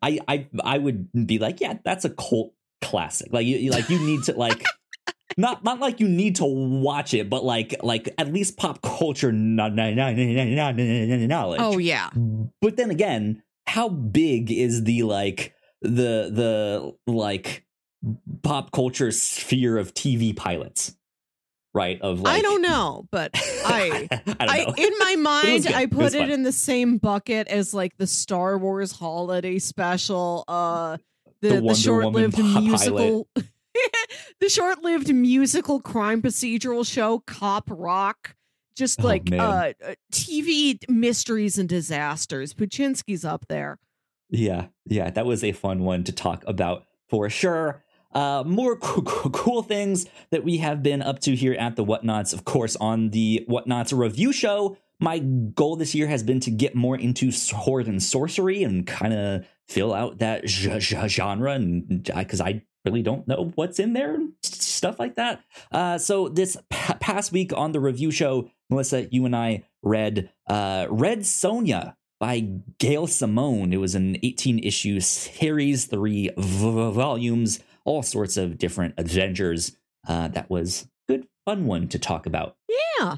Speaker 1: I I I would be like, yeah, that's a cult classic. Like you like you need to like not not like you need to watch it, but like like at least pop culture kno- kno- kno- kno- kno- kno- knowledge.
Speaker 2: Oh yeah,
Speaker 1: But then again, how big is the like the the like pop culture sphere of TV pilots? Right? Of like
Speaker 2: I don't know, but I.
Speaker 1: I don't
Speaker 2: I,
Speaker 1: know.
Speaker 2: in my mind. I put
Speaker 1: was
Speaker 2: it, in the same bucket as like the Star Wars holiday special, uh,
Speaker 1: The
Speaker 2: the, the, short-lived
Speaker 1: Woman
Speaker 2: musical, the short-lived musical crime procedural show Cop Rock. Just
Speaker 1: Oh,
Speaker 2: like
Speaker 1: man.
Speaker 2: uh, uh, TV mysteries and disasters. Poochinski's up there.
Speaker 1: Yeah, yeah, that was a fun one to talk about for sure. Uh, more co- co- cool things that we have been up to here at the Whatnauts, of course, on the Whatnauts review show. My goal this year has been to get more into sword and sorcery and kind of fill out that genre, and because I really don't know what's in there stuff like that. Uh, so this pa- past week on the review show, Melissa, you and I read uh, Red Sonja by Gail Simone. It was an 18 issue series, three v- volumes, all sorts of different adventures. Uh, that was good, fun one to talk about.
Speaker 2: Yeah.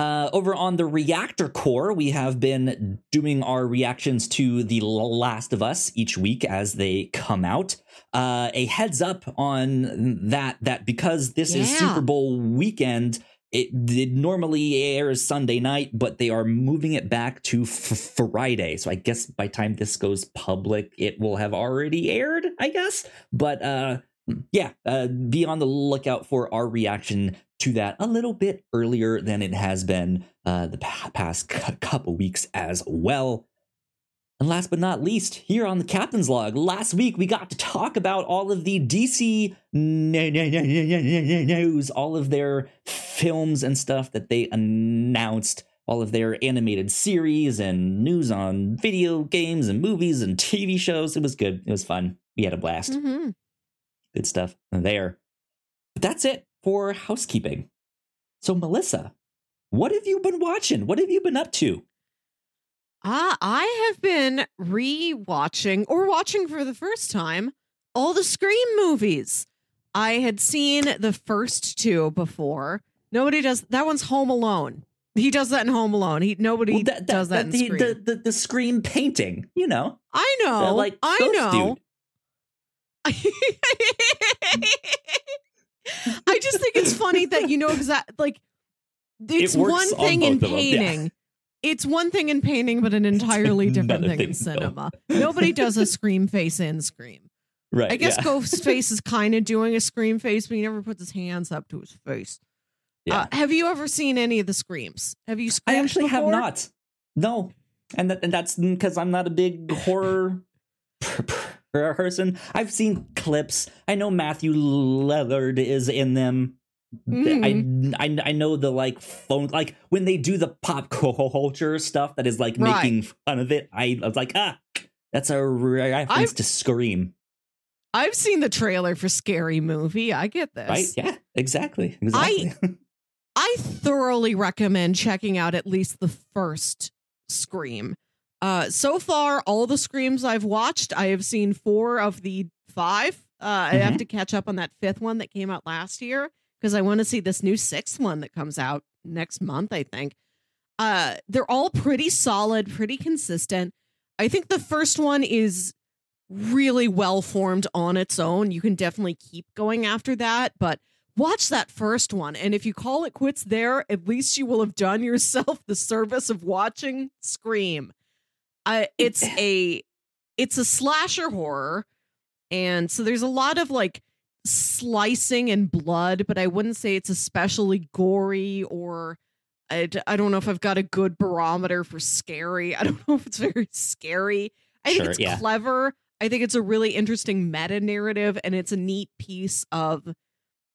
Speaker 1: Uh, over on the Reactor Core, we have been doing our reactions to The Last of Us each week as they come out. Uh, a heads up on that that because this is Super Bowl weekend, it, it normally airs Sunday night, but they are moving it back to f- Friday. So I guess by time this goes public, it will have already aired. I guess, but uh, yeah, uh, be on the lookout for our reaction to that a little bit earlier than it has been uh, the past cou- couple weeks as well. And last but not least, here on the Captain's Log, last week we got to talk about all of the DC news, all of their films and stuff that they announced, all of their animated series and news on video games and movies and TV shows. It was good. It was fun. We had a blast
Speaker 2: hmm
Speaker 1: good stuff there. But that's it for housekeeping. So, Melissa, what have you been watching? What have you been up to?
Speaker 2: Ah, I have been re-watching or watching for the first time all the Scream movies. I had seen the first two before. Nobody does that one's Home Alone. He does that in Home Alone. He nobody
Speaker 1: Well, that- that-
Speaker 2: does that, in
Speaker 1: the,
Speaker 2: Scream.
Speaker 1: the, the the scream painting, you know,
Speaker 2: I know.
Speaker 1: like
Speaker 2: I know. I just think it's funny that you know exactly like it's
Speaker 1: works
Speaker 2: one
Speaker 1: on
Speaker 2: thing in
Speaker 1: both of them, yeah.
Speaker 2: painting. It's one thing in painting, but an entirely different thing in
Speaker 1: thing, though.
Speaker 2: cinema. Nobody does a scream face in Scream.
Speaker 1: Right.
Speaker 2: I guess
Speaker 1: yeah.
Speaker 2: Ghostface is kind of doing a scream face, but he never puts his hands up to his face.
Speaker 1: Yeah.
Speaker 2: Uh, have you ever seen any of the screams? Have you screamed?
Speaker 1: I actually have not. No, and that, and that's because I'm not a big horror person. I've seen clips. I know Matthew Lillard is in them.
Speaker 2: Mhm.
Speaker 1: I, I I know the like phone like when they do the pop culture stuff that is like
Speaker 2: Right.
Speaker 1: making fun of it. I, I was like ah, that's a reference
Speaker 2: I've-
Speaker 1: to Scream,
Speaker 2: I've seen the trailer for Scary Movie. I get this.
Speaker 1: right? Yeah, exactly. Exactly.
Speaker 2: I thoroughly recommend checking out at least the first Scream. Uh, so far, all the Screams I've watched, I have seen four of the five. Uh, I have
Speaker 1: Mhm.
Speaker 2: to catch up on that fifth one that came out last year because I want to see this new sixth one that comes out next month, I think. Uh, they're all pretty solid, pretty consistent. I think the first one is really well formed on its own. You can definitely keep going after that, but watch that first one. And if you call it quits there, at least you will have done yourself the service of watching Scream. Uh, it's a it's a slasher horror, and so there's a lot of like slicing and blood, but I wouldn't say it's especially gory or. I, I don't know if I've got a good barometer for scary. I don't know if it's very scary. I think
Speaker 1: Sure,
Speaker 2: it's
Speaker 1: yeah.
Speaker 2: clever. I think it's a really interesting meta narrative, and it's a neat piece of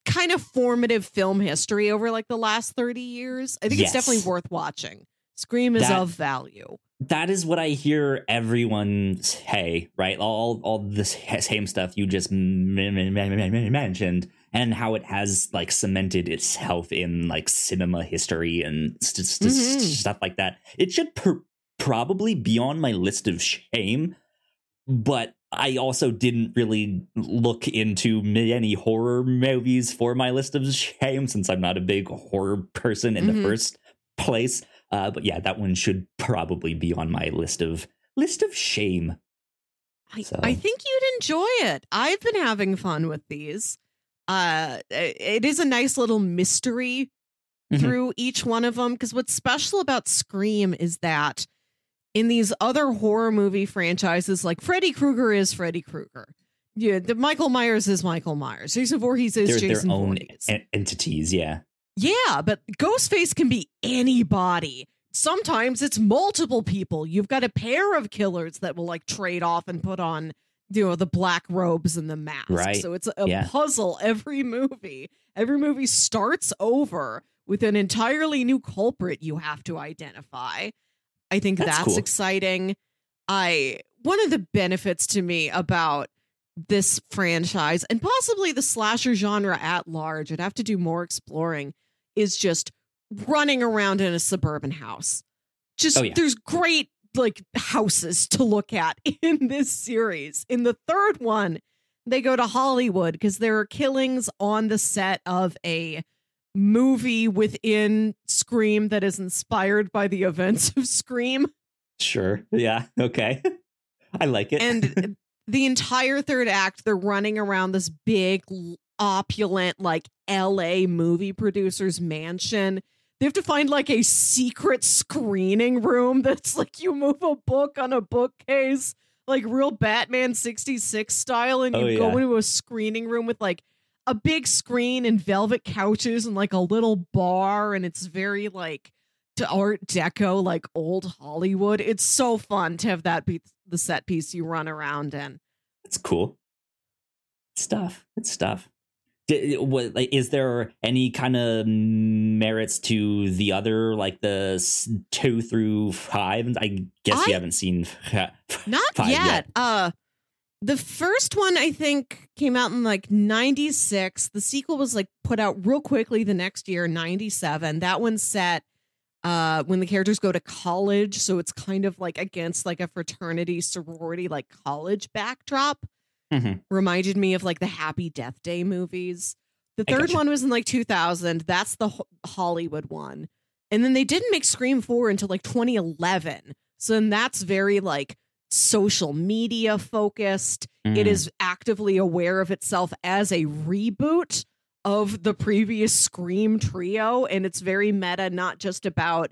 Speaker 2: kind of formative film history over like the last 30 years. I think it's definitely worth watching. Scream is
Speaker 1: That-
Speaker 2: of value.
Speaker 1: That is what I hear everyone say, right? All all this same stuff you just mentioned, and how it has like cemented itself in like cinema history and st- st-
Speaker 2: Mhm.
Speaker 1: stuff like that. It should pr- probably be on my list of shame, but I also didn't really look into many horror movies for my list of shame since I'm not a big horror person in
Speaker 2: Mhm.
Speaker 1: the first place. Uh, but yeah, that one should probably be on my list of list of shame.
Speaker 2: I,
Speaker 1: So-
Speaker 2: I think you'd enjoy it. I've been having fun with these. Uh, it is a nice little mystery
Speaker 1: Mhm.
Speaker 2: through each one of them. Because what's special about Scream is that in these other horror movie franchises, like Freddy Krueger is Freddy Krueger. Yeah, the Michael Myers is Michael Myers. Jason Voorhees is
Speaker 1: They're
Speaker 2: Jason
Speaker 1: their own
Speaker 2: Voorhees.
Speaker 1: en- entities. Yeah,
Speaker 2: Yeah, but Ghostface can be anybody. Sometimes it's multiple people. You've got a pair of killers that will like trade off and put on, you know, the black robes and the mask.
Speaker 1: Right.
Speaker 2: So it's a
Speaker 1: Yeah.
Speaker 2: puzzle every movie. Every movie starts over with an entirely new culprit you have to identify. I think
Speaker 1: That's
Speaker 2: that's,
Speaker 1: cool.
Speaker 2: exciting. I one of the benefits to me about this franchise and possibly the slasher genre at large, I'd have to do more exploring, is just running around in a suburban house. Just
Speaker 1: Oh, yeah.
Speaker 2: there's great like houses to look at in this series. In the third one, they go to Hollywood because there are killings on the set of a movie within Scream that is inspired by the events of Scream.
Speaker 1: sure. Yeah, okay. I like it.
Speaker 2: and the entire third act they're running around this big opulent like LA movie producer's mansion. They have to find like a secret screening room that's like you move a book on a bookcase like real Batman 66 style and oh, you
Speaker 1: Oh,
Speaker 2: go into a screening room with like a big screen and velvet couches and like a little bar and it's very like to art deco like old hollywood it's so fun to have that be the set piece you run around in
Speaker 1: It's cool It's stuff. It's stuff. What, like, is there any kind of merits to the other, like the two through five? I guess
Speaker 2: I-
Speaker 1: you haven't seen
Speaker 2: not
Speaker 1: Five
Speaker 2: yet.
Speaker 1: yet.
Speaker 2: uh the first one i think came out in like 96 the sequel was like put out real quickly the next year 97 that one's set uh when the characters go to college so it's kind of like against like a fraternity sorority like college backdrop
Speaker 1: Mhm.
Speaker 2: reminded me of like the happy death day movies the third one was in like 2000 that's the Ho- hollywood one and then they didn't make scream 4 until like 2011 so then that's very like social media focused it
Speaker 1: Mm.
Speaker 2: is actively aware of itself as a reboot of the previous Scream trio. And it's very meta, not just about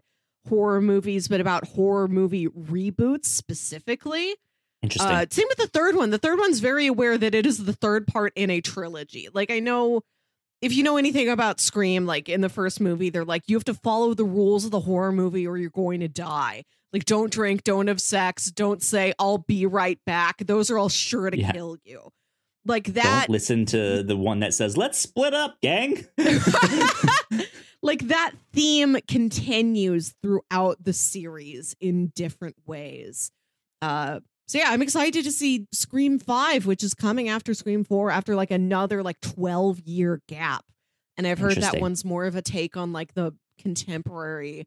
Speaker 2: horror movies, but about horror movie reboots specifically.
Speaker 1: Interesting.
Speaker 2: Uh, same with the third one. The third one's very aware that it is the third part in a trilogy. Like, I know if you know anything about Scream, like in the first movie, they're like, you have to follow the rules of the horror movie or you're going to die. Like, don't drink, don't have sex, don't say, I'll be right back. Those are all sure to
Speaker 1: Yeah.
Speaker 2: kill you. Like that.
Speaker 1: Don't listen to the one that says, let's split up, gang.
Speaker 2: like that theme continues throughout the series in different ways. Uh so yeah, I'm excited to see Scream 5 which is coming after Scream 4 after like another like 12 year gap. And I've heard that one's more of a take on like the contemporary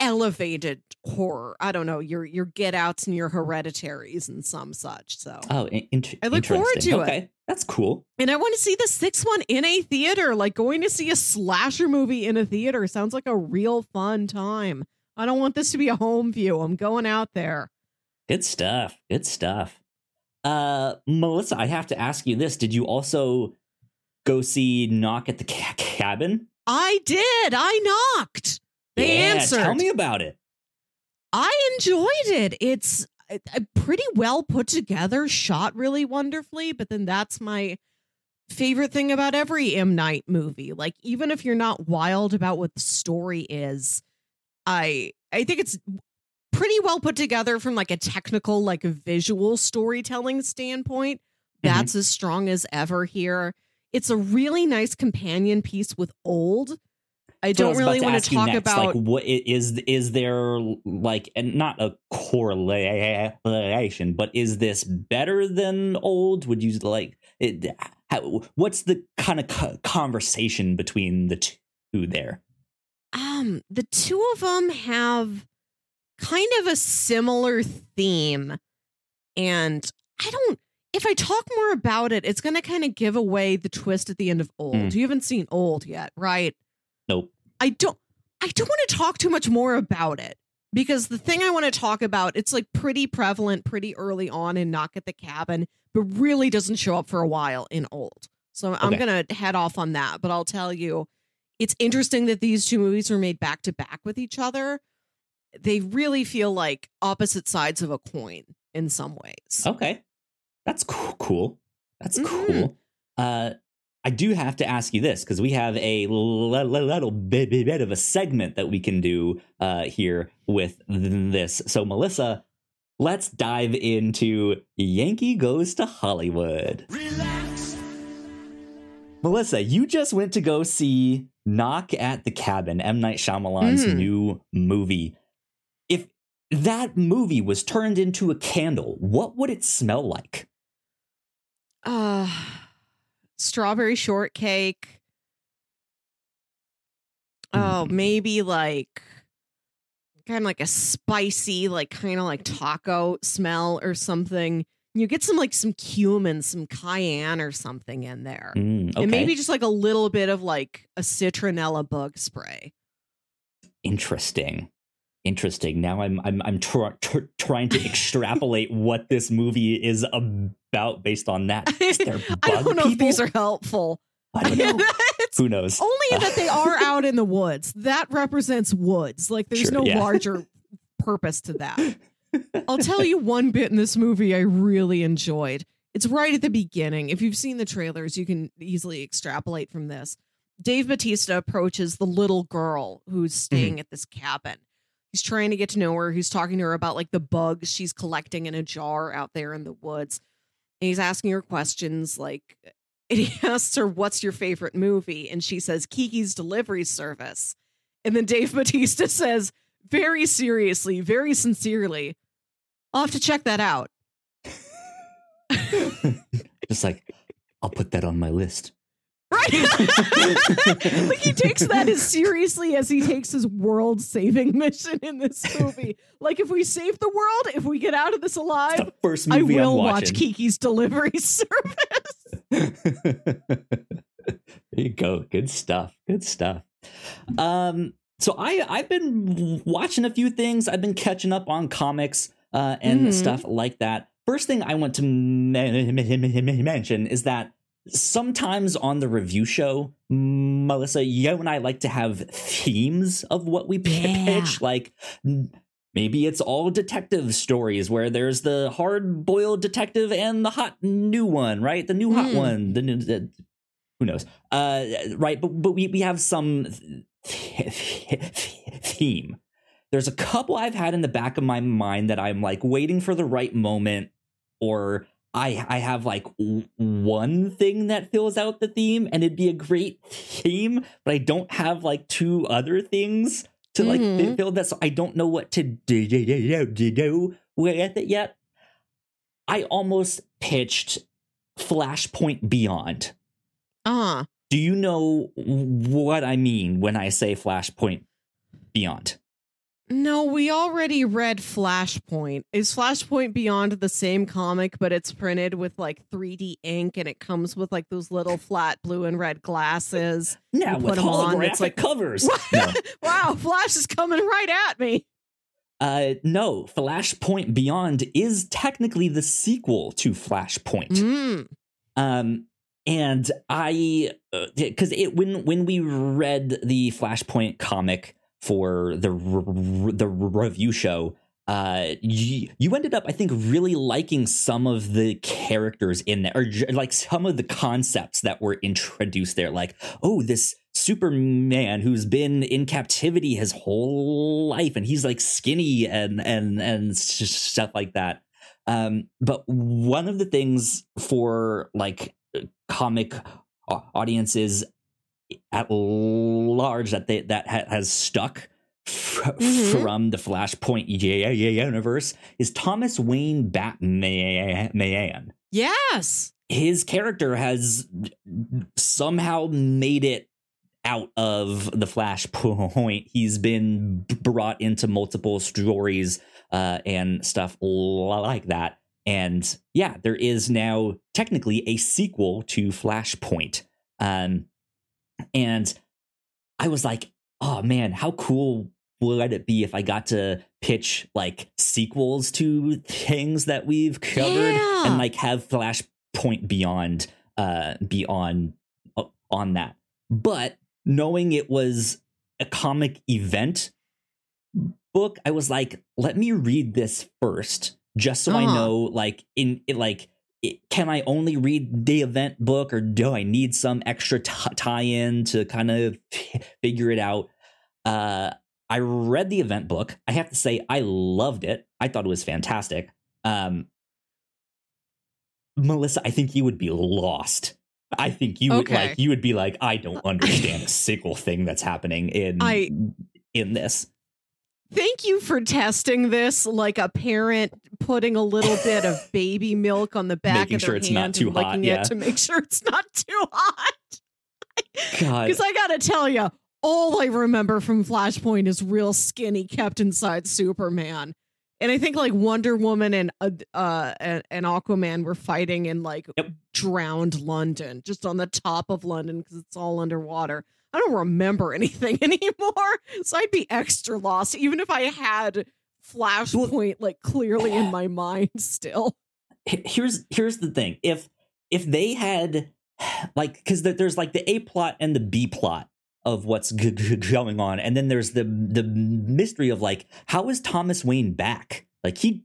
Speaker 2: elevated horror. I don't know, your your get outs and your hereditaries and some such. So
Speaker 1: Oh, in-
Speaker 2: I look forward to it.
Speaker 1: Okay, that's cool.
Speaker 2: And I want to see the sixth one in a theater. Like going to see a slasher movie in a theater sounds like a real fun time. I don't want this to be a home view. I'm going out there.
Speaker 1: Good stuff. Good stuff. Uh, Melissa, I have to ask you this: Did you also go see Knock at the ca- Cabin?
Speaker 2: I did. I knocked. They
Speaker 1: yeah,
Speaker 2: answered.
Speaker 1: Tell me about it.
Speaker 2: I enjoyed it. It's uh, uh, pretty well put together, shot really wonderfully. But then that's my favorite thing about every M Night movie. Like even if you're not wild about what the story is, I I think it's pretty well put together from like a technical, like visual storytelling standpoint.
Speaker 1: Mhm.
Speaker 2: That's as strong as ever here. It's a really nice companion piece with old. I
Speaker 1: So
Speaker 2: don't
Speaker 1: about
Speaker 2: really want to talk
Speaker 1: next,
Speaker 2: about
Speaker 1: like what i- is is there like and not a correlation, but is this better than old? Would you like it? How, what's the kind of conversation between the two there?
Speaker 2: um the two of them have kind of a similar theme and i don't if i talk more about it it's going to kind of give away the twist at the end of old
Speaker 1: Mm.
Speaker 2: you haven't seen old yet right
Speaker 1: Nope.
Speaker 2: i don't i don't want to talk too much more about it because the thing i want to talk about it's like pretty prevalent pretty early on in knock at the cabin but really doesn't show up for a while in old so i'm going to head off on that but i'll tell you it's interesting that these two movies were made back to back with each other. They really feel like opposite sides of a coin in some ways.
Speaker 1: Okay. That's cool. cool. That's
Speaker 2: Mhm.
Speaker 1: cool. Uh, I do have to ask you this because we have a little bit, bit of a segment that we can do uh, here with this. So, Melissa, let's dive into Yankee Goes to Hollywood. Melissa, you just went to go see Knock at the Cabin, M. Night Shyamalan's
Speaker 2: Mhm.
Speaker 1: new movie. That movie was turned into a candle, what would it smell like?
Speaker 2: Uh, strawberry shortcake. Oh,
Speaker 1: Mm.
Speaker 2: maybe like kind of like a spicy, like kind of like taco smell or something. You get some like some cumin, some cayenne or something in there.
Speaker 1: Mm, okay.
Speaker 2: And maybe just like a little bit of like a citronella bug spray.
Speaker 1: interesting. Interesting. Now I'm I'm I'm tr- tr- trying to extrapolate what this movie is about based on that.
Speaker 2: I don't know if these are helpful.
Speaker 1: I don't know. Who knows?
Speaker 2: only that they are out in the woods. That represents woods. Like there's
Speaker 1: Sure,
Speaker 2: no
Speaker 1: yeah.
Speaker 2: larger purpose to that. I'll tell you one bit in this movie I really enjoyed. It's right at the beginning. If you've seen the trailers, you can easily extrapolate from this. Dave Batista approaches the little girl who's mm-hmm. staying at this cabin. He's trying to get to know her. He's talking to her about like the bugs she's collecting in a jar out there in the woods. And he's asking her questions like and he asks her, What's your favorite movie? And she says, Kiki's Delivery Service. And then Dave Batista says, very seriously, very sincerely, I'll have to check that out.
Speaker 1: Just like I'll put that on my list.
Speaker 2: Right? like he takes that as seriously as he takes his world saving mission in this movie. Like if we save the world, if we get out of this alive,
Speaker 1: first
Speaker 2: I
Speaker 1: movie
Speaker 2: will
Speaker 1: I'm
Speaker 2: watch. Kiki's Delivery Service.
Speaker 1: there you go. Good stuff. Good stuff. Um, so I I've been watching a few things. I've been catching up on comics uh, and
Speaker 2: Mhm.
Speaker 1: stuff like that. First thing I want to mention is that sometimes on the review show, Melissa, you and I like to have themes of what we
Speaker 2: Yeah.
Speaker 1: pitch. Like maybe it's all detective stories where there's the hard boiled detective and the hot new one, right? The new hot
Speaker 2: Mm.
Speaker 1: one. The, new- the who knows? Uh, right. But but we we have some theme. There's a couple I've had in the back of my mind that I'm like waiting for the right moment, or I I have like w- one thing that fills out the theme, and it'd be a great theme, but I don't have like two other things to like
Speaker 2: Mhm.
Speaker 1: fill that. So I don't know what to do, do, do, do, do with it yet. I almost pitched Flashpoint Beyond.
Speaker 2: Uh
Speaker 1: Do you know what I mean when I say Flashpoint Beyond?
Speaker 2: No, we already read Flashpoint. Is Flashpoint Beyond the same comic, but it's printed with like 3D ink and it comes with like those little flat blue and red glasses?
Speaker 1: Now
Speaker 2: You
Speaker 1: with
Speaker 2: put 'em on,
Speaker 1: holographic
Speaker 2: it's like-
Speaker 1: covers. No.
Speaker 2: wow, Flash is coming right at me.
Speaker 1: Uh, no, Flashpoint Beyond is technically the sequel to Flashpoint.
Speaker 2: Mm.
Speaker 1: Um, and I, because it when when we read the Flashpoint comic for the r- the review show, uh, you, you ended up, I think, really liking some of the characters in there, or j- like some of the concepts that were introduced there. Like, oh, this Superman who's been in captivity his whole life, and he's like skinny and and and stuff like that. Um, but one of the things for like comic audiences at large that they that ha- has stuck f-
Speaker 2: Mhm.
Speaker 1: from the Flashpoint yeah, yeah, universe is Thomas Wayne Batman.
Speaker 2: Yes.
Speaker 1: His character has somehow made it out of the Flashpoint. He's been brought into multiple stories uh, and stuff like that. And yeah, there is now technically a sequel to Flashpoint. Um, and I was like, oh man, how cool would it be if I got to pitch like sequels to things that we've covered
Speaker 2: Yeah.
Speaker 1: and like have Flashpoint Beyond uh beyond uh, on that. But knowing it was a comic event book, I was like, let me read this first, just so I
Speaker 2: Uh-huh.
Speaker 1: know, like, in it, like, it, can I only read the event book, or do I need some extra t- tie-in to kind of figure it out? Uh, I read the event book. I have to say, I loved it. I thought it was fantastic. Um, Melissa, I think you would be lost. I think you would like you would be like, I don't understand a single thing that's happening in
Speaker 2: I-
Speaker 1: in this.
Speaker 2: Thank you for testing this like a parent putting a little bit of baby milk on the back
Speaker 1: Making
Speaker 2: of
Speaker 1: sure
Speaker 2: their
Speaker 1: it's not too
Speaker 2: and
Speaker 1: hot,
Speaker 2: licking
Speaker 1: yeah.
Speaker 2: it to make sure it's not too hot.
Speaker 1: God,
Speaker 2: Because I gotta tell you, all I remember from Flashpoint is real skinny kept inside Superman. And I think like Wonder Woman and uh, uh and, and Aquaman were fighting in like
Speaker 1: Yep.
Speaker 2: drowned London, just on the top of London because it's all underwater. I don't remember anything anymore, so I'd be extra lost, even if I had Flashpoint like clearly in my mind still.
Speaker 1: Here's here's the thing. If if they had like because there's like the a plot and the b plot of what's g- g- going on. And then there's the the mystery of like how is thomas wayne back? Like he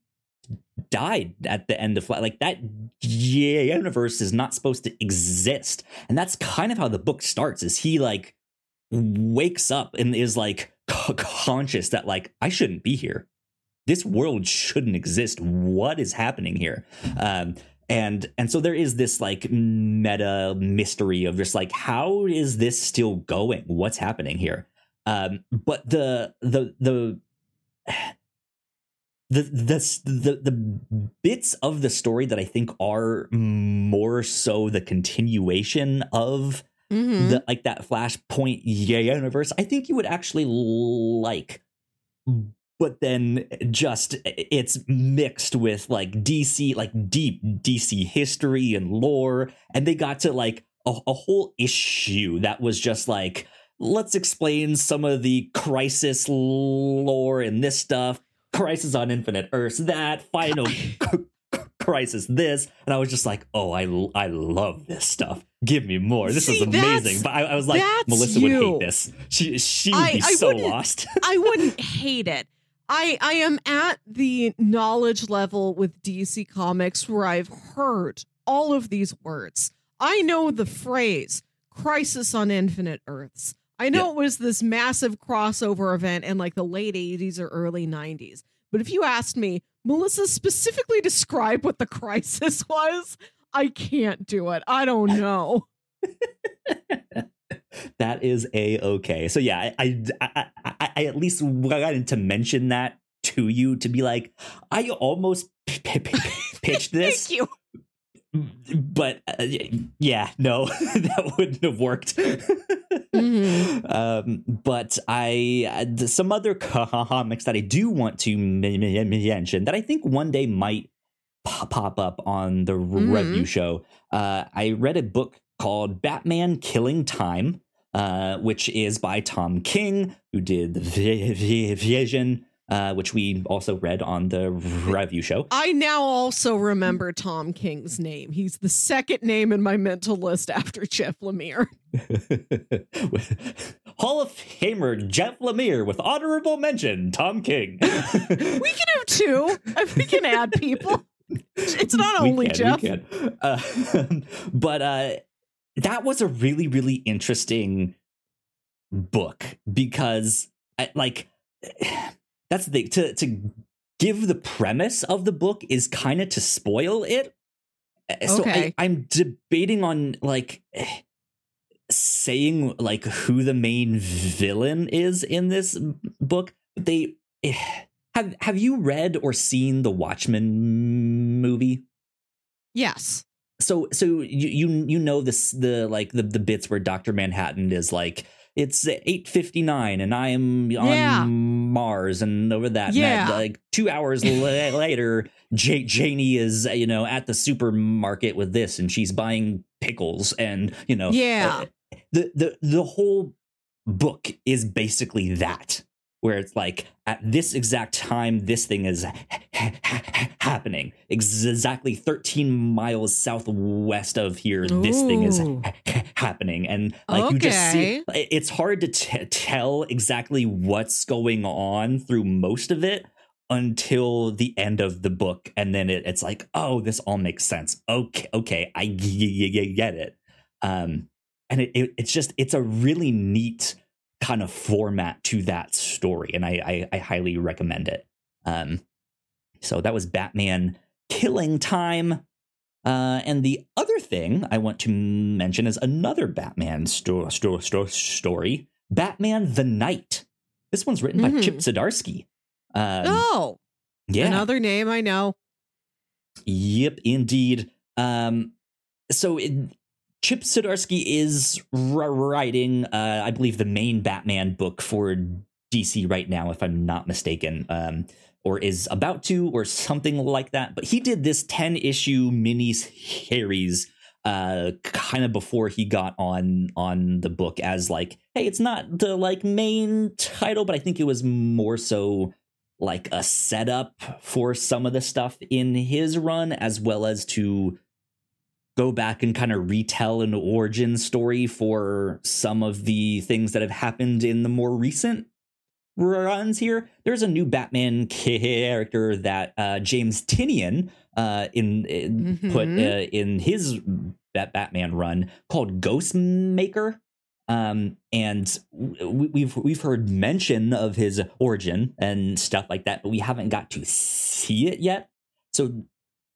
Speaker 1: died at the end of like that universe is not supposed to exist. And that's kind of how the book starts is he like wakes up and is like conscious that like i shouldn't be here. This world shouldn't exist. What is happening here? Um and and so there is this like meta mystery of just like how is this still going? What's happening here? Um but the the the the the the, the bits of the story that i think are more so the continuation of
Speaker 2: Mhm.
Speaker 1: the like that flashpoint yeah, universe i think you would actually like but then just it's mixed with like dc like deep dc history and lore and they got to like a, a whole issue that was just like let's explain some of the crisis lore and this stuff crisis on infinite earths that final crisis this and i was just like oh i i love this stuff give me more this
Speaker 2: See,
Speaker 1: is amazing but I, I was like melissa would hate this she she would
Speaker 2: I-
Speaker 1: be
Speaker 2: I
Speaker 1: so lost
Speaker 2: I wouldn't hate it. I I am at the knowledge level with DC Comics where I've heard all of these words. I know the phrase "Crisis on Infinite Earths." I know
Speaker 1: Yeah.
Speaker 2: it was this massive crossover event in like the late 80s or early 90s. But if you asked me, Melissa, specifically describe what the crisis was, I can't do it. I don't know.
Speaker 1: that is a okay so yeah I, I i i, I at least wanted to mention that to you to be like i almost p- p- p- pitched this
Speaker 2: Thank you.
Speaker 1: But uh, yeah no that wouldn't have worked
Speaker 2: Mhm.
Speaker 1: um but i uh, some other comics that i do want to mention that i think one day might po- pop up on the
Speaker 2: Mhm.
Speaker 1: review show uh i read a book called batman killing time uh which is by tom king who did the Vi- Vi- vision uh, which we also read on the review show.
Speaker 2: I now also remember Tom King's name. He's the second name in my mental list after Jeff Lemire.
Speaker 1: Hall of Famer Jeff Lemire with honorable mention Tom King.
Speaker 2: We can have two. If we can add people. It's not only
Speaker 1: can,
Speaker 2: Jeff.
Speaker 1: we can. Uh, but uh, that was a really, really interesting book because, like, that's the thing. To to give the premise of the book is kind of to spoil it. Uh, So
Speaker 2: Okay.
Speaker 1: I, I'm debating on like eh, saying like who the main villain is in this book. They have have you read or seen the Watchmen movie?
Speaker 2: Yes.
Speaker 1: so so you you you know this the like the the bits where Doctor Manhattan is like it's eight fifty nine and I am on
Speaker 2: Yeah.
Speaker 1: Mars and over that
Speaker 2: Yeah.
Speaker 1: that, like two hours la- later J- Janie is you know at the supermarket with this and she's buying pickles and you know
Speaker 2: Yeah.
Speaker 1: uh, the the the whole book is basically that where it's like at this exact time this thing is happening. Ex- exactly 13 miles southwest of here this thing is
Speaker 2: Ooh.
Speaker 1: happening. And like you just see it's hard to t- tell exactly what's going on through most of it until the end of the book. And then it, it's like oh this all makes sense. Okay okay i get it. Um and it, it it's just it's a really neat kind of format to that story and i i, I highly recommend it um so that was batman killing time uh, and the other thing I want to mention is another Batman sto- sto- sto- story, Batman the Knight. This one's written by
Speaker 2: Mhm.
Speaker 1: Chip Zdarsky. Um,
Speaker 2: oh,
Speaker 1: yeah,
Speaker 2: another name I know.
Speaker 1: Yep, indeed. Um, so it, Chip Zdarsky is writing, uh, I believe, the main Batman book for DC right now, if I'm not mistaken, um, or is about to, or something like that. But he did this 10 issue mini series uh kind of before he got on on the book as like hey it's not the like main title but i think it was more so like a setup for some of the stuff in his run as well as to go back and kind of retell an origin story for some of the things that have happened in the more recent runs here. There's a new batman character that uh james tynion uh in, in put
Speaker 2: Mhm.
Speaker 1: uh, in his that batman run called ghostmaker. Um and w- we've we've heard mention of his origin and stuff like that but we haven't got to see it yet. So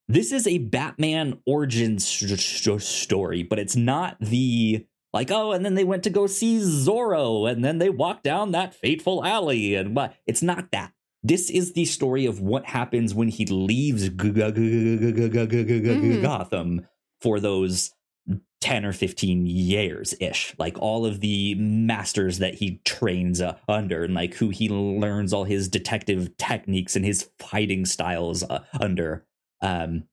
Speaker 1: this is a Batman origin st- st- story, but it's not the like oh, and then they went to go see Zorro, and then they walked down that fateful alley, and but it's not that. This is the story of what happens when he leaves Gotham for those 10 or 15 years ish like all of the masters that he trains uh, under and like who he learns all his detective techniques and his fighting styles uh, under um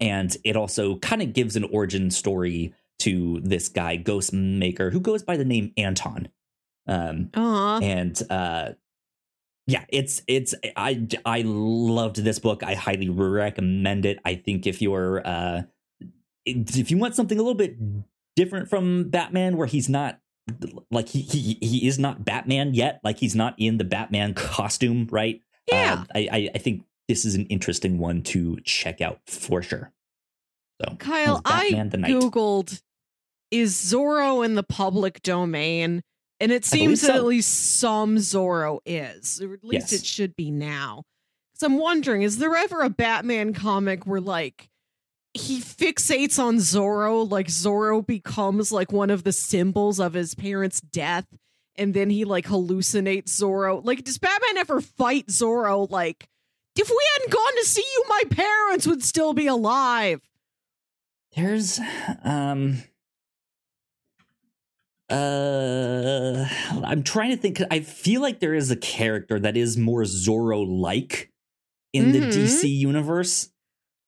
Speaker 1: and it also kind of gives an origin story to this guy ghostmaker who goes by the name anton um
Speaker 2: huh.
Speaker 1: and uh yeah, it's it's I I loved this book. I highly recommend it. I think if you're uh if you want something a little bit different from Batman, where he's not like he he he is not Batman yet, like he's not in the Batman costume, right?
Speaker 2: Yeah.
Speaker 1: Uh, I, I I think this is an interesting one to check out for sure. So
Speaker 2: Kyle, I googled is Zorro in the public domain, and it seems that at least some Zorro is, or at least
Speaker 1: Yes.
Speaker 2: it should be now. Because I'm wondering, is there ever a Batman comic where like he fixates on Zorro, like Zorro becomes like one of the symbols of his parents' death, and then he like hallucinates Zorro? Like, does Batman ever fight Zorro? Like, if we hadn't gone to see you, my parents would still be alive.
Speaker 1: There's um uh I'm trying to think I feel like there is a character that is more Zorro like in the
Speaker 2: Mhm.
Speaker 1: DC universe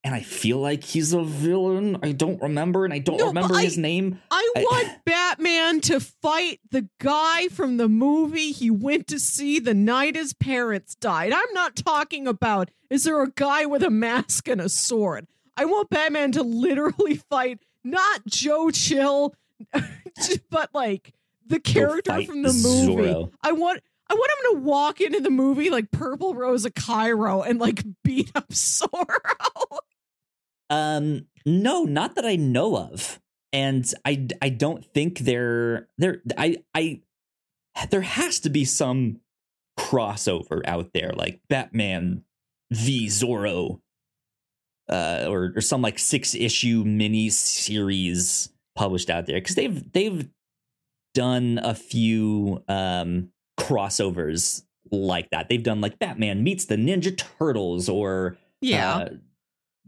Speaker 1: and I feel like he's a villain. I don't remember and I don't
Speaker 2: No,
Speaker 1: remember
Speaker 2: I-
Speaker 1: his name.
Speaker 2: I
Speaker 1: I-
Speaker 2: want Batman to fight the guy from the movie he went to see the night his parents died. I'm not talking about is there a guy with a mask and a sword. I want Batman to literally fight not Joe Chill, but like the character from the movie.
Speaker 1: Zorro.
Speaker 2: I want I want him to walk into the movie like Purple Rose of Cairo and like beat up Zorro.
Speaker 1: Um, no, not that I know of, and I I don't think there there I I there has to be some crossover out there, like Batman v. Zorro, uh, or or some like six issue mini series published out there. Because they've they've done a few um crossovers like that. They've done like Batman meets the Ninja Turtles or uh,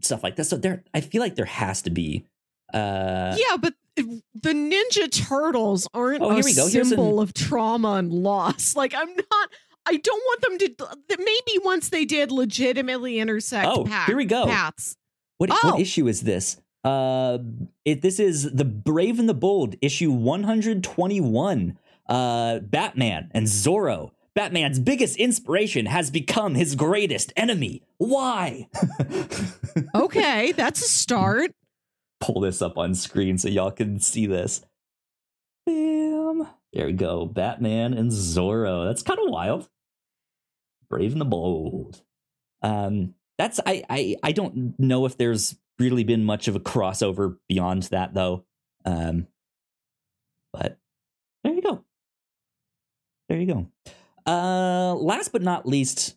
Speaker 1: stuff like that. So there, I feel like there has to be. Uh,
Speaker 2: yeah, but the Ninja Turtles aren't
Speaker 1: Oh,
Speaker 2: a
Speaker 1: here we go.
Speaker 2: Symbol
Speaker 1: an-
Speaker 2: of trauma and loss. Like I'm not. I don't want them to. Maybe once they did legitimately intersect
Speaker 1: Oh,
Speaker 2: path-
Speaker 1: here we go.
Speaker 2: paths.
Speaker 1: What
Speaker 2: Oh.
Speaker 1: what issue is this? Uh, it this is the Brave and the Bold issue 121. Uh, Batman and Zorro. Batman's biggest inspiration has become his greatest enemy. Why?
Speaker 2: Okay, that's a start.
Speaker 1: Pull this up on screen so y'all can see this. Bam. There we go. Batman and Zorro. That's kind of wild. Brave and the Bold. Um, that's I I I don't know if there's really been much of a crossover beyond that though. Um, but there you go. There you go. Uh, last but not least,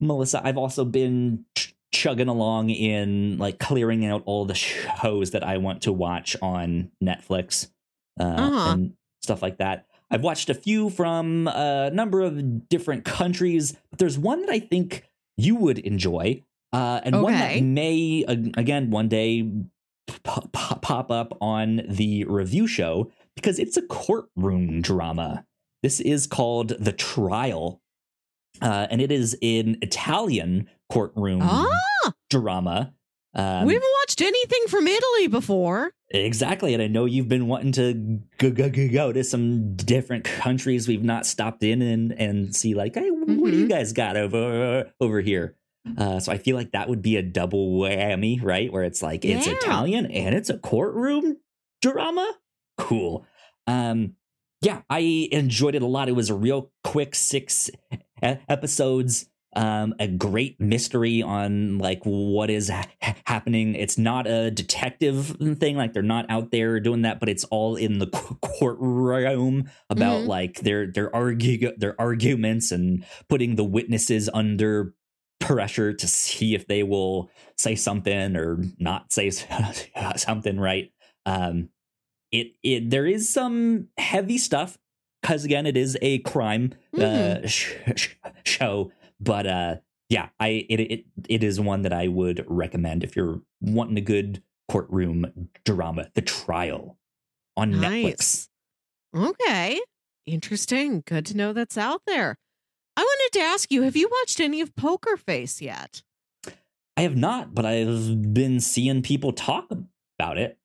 Speaker 1: Melissa, I've also been ch- chugging along in like clearing out all the shows that I want to watch on Netflix uh,
Speaker 2: Uh-huh.
Speaker 1: and stuff like that. I've watched a few from a number of different countries, but there's one that I think you would enjoy, uh, and one that may again one day pop up on the review show because it's a courtroom drama. This is called The Trial, uh, and it is an Italian courtroom
Speaker 2: Ah,
Speaker 1: drama. Um,
Speaker 2: we haven't watched anything from Italy before.
Speaker 1: Exactly, and I know you've been wanting to go, go, go, go to some different countries we've not stopped in and and see like, hey, what do you
Speaker 2: Mhm.
Speaker 1: guys got over over here? Uh, so I feel like that would be a double whammy, right? Where it's like it's Italian and it's a courtroom drama. Cool. Um, yeah, I enjoyed it a lot. It was a real quick six episodes um a great mystery on like what is ha- happening it's not a detective thing like they're not out there doing that but it's all in the courtroom about
Speaker 2: Mhm.
Speaker 1: like their their argue their arguments and putting the witnesses under pressure to see if they will say something or not say something right um it it there is some heavy stuff because again it is a crime uh sh- sh- show but uh yeah i it, it it is one that i would recommend if you're wanting a good courtroom drama the trial on netflix
Speaker 2: Okay. Interesting. Good to know that's out there. I wanted to ask you, have you watched any of Poker Face yet?
Speaker 1: i have not but i've been seeing people talk about it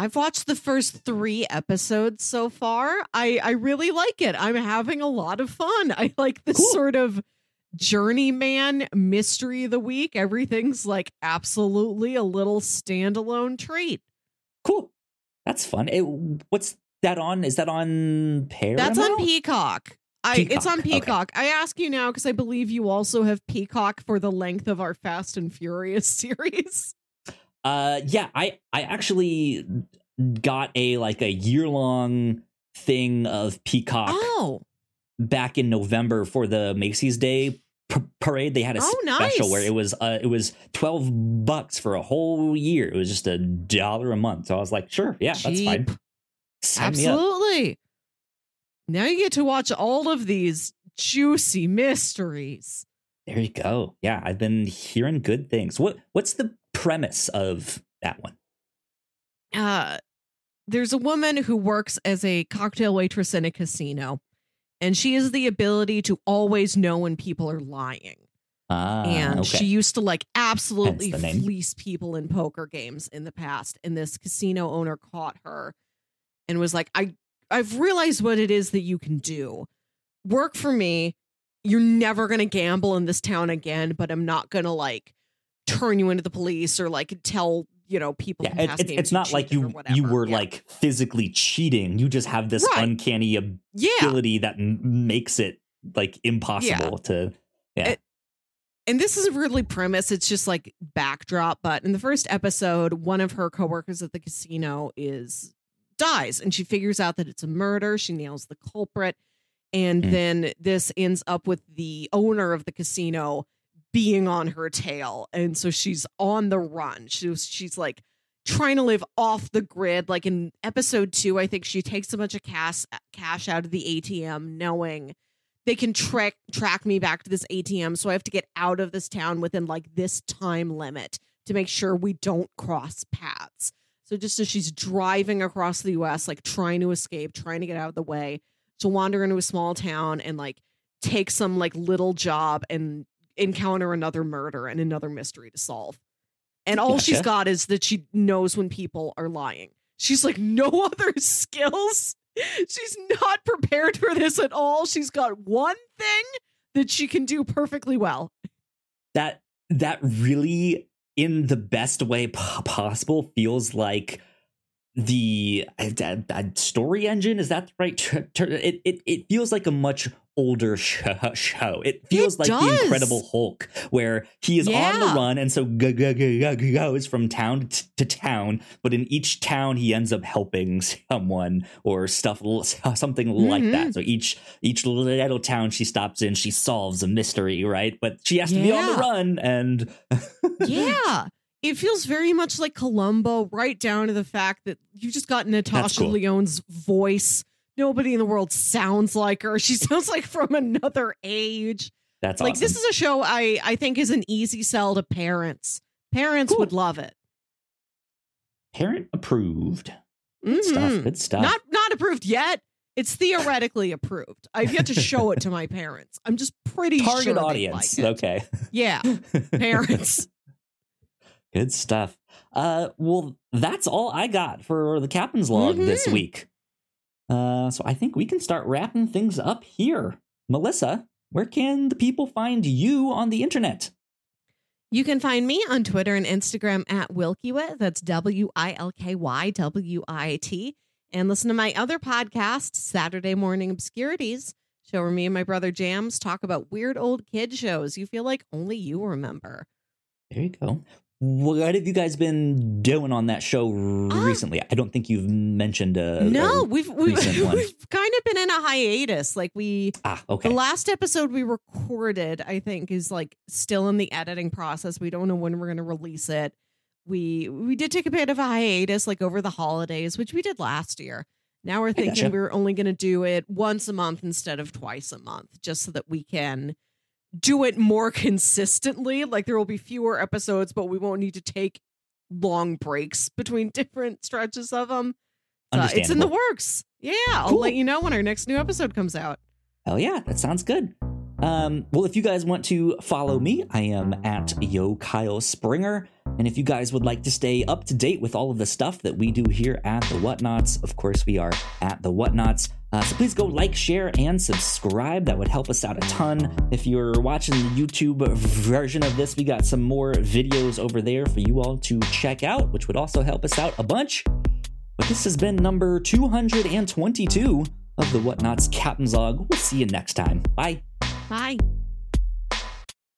Speaker 2: I've watched the first three episodes so far. I I really like it. I'm having a lot of fun. I like this
Speaker 1: Cool.
Speaker 2: sort of journeyman mystery of the week. Everything's like absolutely a little standalone treat.
Speaker 1: Cool. That's fun. It, what's that on? Is that on Paramount?
Speaker 2: That's on Peacock. I it's on
Speaker 1: Peacock, okay.
Speaker 2: Peacock. I ask you now because I believe you also have Peacock for the length of our Fast and Furious series.
Speaker 1: Uh, yeah, I I actually got a like a year long thing of Peacock
Speaker 2: Oh,
Speaker 1: back in November for the Macy's Day p- parade. They had a
Speaker 2: Oh,
Speaker 1: special
Speaker 2: nice.
Speaker 1: where it was uh, it was twelve bucks for a whole year. It was just a dollar a month. So I was like, sure, yeah, that's fine. Sign
Speaker 2: absolutely. Now you get to watch all of these juicy mysteries.
Speaker 1: There you go. Yeah, I've been hearing good things. What what's the premise of that one?
Speaker 2: uh there's a woman who works as a cocktail waitress in a casino and she has the ability to always know when people are lying
Speaker 1: Ah,
Speaker 2: and
Speaker 1: okay.
Speaker 2: she used to like absolutely
Speaker 1: Hence the name.
Speaker 2: fleece people in poker games in the past and this casino owner caught her and was like i i've realized what it is that you can do work for me you're never going to gamble in this town again but i'm not going to like turn you into the police or like tell you know people
Speaker 1: yeah, it, it's, it's not like you you were
Speaker 2: Yeah.
Speaker 1: like physically cheating. You just have this
Speaker 2: Right.
Speaker 1: uncanny
Speaker 2: yeah
Speaker 1: ability that m- makes it like impossible to. Yeah.
Speaker 2: It- and this is a really premise it's just like backdrop but in the first episode one of her coworkers at the casino is dies and she figures out that it's a murder she nails the culprit and
Speaker 1: Mm.
Speaker 2: then this ends up with the owner of the casino being on her tail. And so she's on the run. She was, she's like trying to live off the grid. Like in episode 2 i think she takes a bunch of cash cash out of the ATM knowing they can track track me back to this ATM so I have to get out of this town within like this time limit to make sure we don't cross paths. So just as she's driving across the US like trying to escape, trying to get out of the way, to wander into a small town and like take some like little job and encounter another murder and another mystery to solve. And all she's got is that she knows when people are lying. She's like no other skills. She's not prepared for this at all. She's got one thing that she can do perfectly well.
Speaker 1: that that really in the best way p- possible feels like the uh, uh, uh, story engine is that the right ter- ter- it, it it feels like a much older show, show. it feels
Speaker 2: It
Speaker 1: like the incredible hulk where he is on the run and so g- g- g- g- goes from town t- to town but in each town he ends up helping someone or stuff something like
Speaker 2: Mhm.
Speaker 1: that so each each little town she stops in she solves a mystery right but she has to be on the run and
Speaker 2: yeah. It feels very much like Columbo, right down to the fact that you just got Natasha
Speaker 1: cool.
Speaker 2: Lyonne's voice. Nobody in the world sounds like her. She sounds like from another age.
Speaker 1: that's
Speaker 2: like
Speaker 1: awesome.
Speaker 2: this is a show I I think is an easy sell to parents. Parents
Speaker 1: Cool.
Speaker 2: would love it.
Speaker 1: parent approved good stuff
Speaker 2: Mhm.
Speaker 1: good stuff
Speaker 2: Not not approved yet. It's theoretically approved. I've yet to show it to my parents. I'm just pretty sure
Speaker 1: target
Speaker 2: they'd
Speaker 1: audience
Speaker 2: Like it.
Speaker 1: okay
Speaker 2: Yeah, parents.
Speaker 1: good stuff uh well that's all i got for the captain's log this
Speaker 2: Mhm.
Speaker 1: week uh so i think we can start wrapping things up here melissa where can the people find you on the internet
Speaker 2: You can find me on Twitter and Instagram at Wilkywit. That's W I L K Y W I T. And listen to my other podcast, Saturday Morning Obscurities, show where me and my brother Jams talk about weird old kid shows you feel like only you remember.
Speaker 1: there you go what have you guys been doing on that show recently i don't think you've mentioned uh
Speaker 2: Ah. no,
Speaker 1: uh,
Speaker 2: we've we've, we've kind of been in a hiatus. Like we
Speaker 1: ah okay
Speaker 2: The last episode we recorded, I think, is like still in the editing process. We don't know when we're going to release it. We we did take a bit of a hiatus, like over the holidays, which we did last year. Now we're thinking
Speaker 1: gotcha.
Speaker 2: we're only going to do it once a month instead of twice a month, just so that we can do it more consistently. Like there will be fewer episodes, but we won't need to take long breaks between different stretches of them. So it's in the works. Yeah, I'll
Speaker 1: Cool.
Speaker 2: let you know when our next new episode comes out.
Speaker 1: Hell yeah, that sounds good. Um, well, if you guys want to follow me, I am at Yo Kyle Springer. And if you guys would like to stay up to date with all of the stuff that we do here at the Whatnauts, of course, we are at the Whatnauts. Uh, so please go like, share, and subscribe. That would help us out a ton. If you're watching the YouTube version of this, we got some more videos over there for you all to check out, which would also help us out a bunch. But this has been number 222 of the Whatnauts Captain's Log. We'll see you next time. Bye.
Speaker 2: Bye.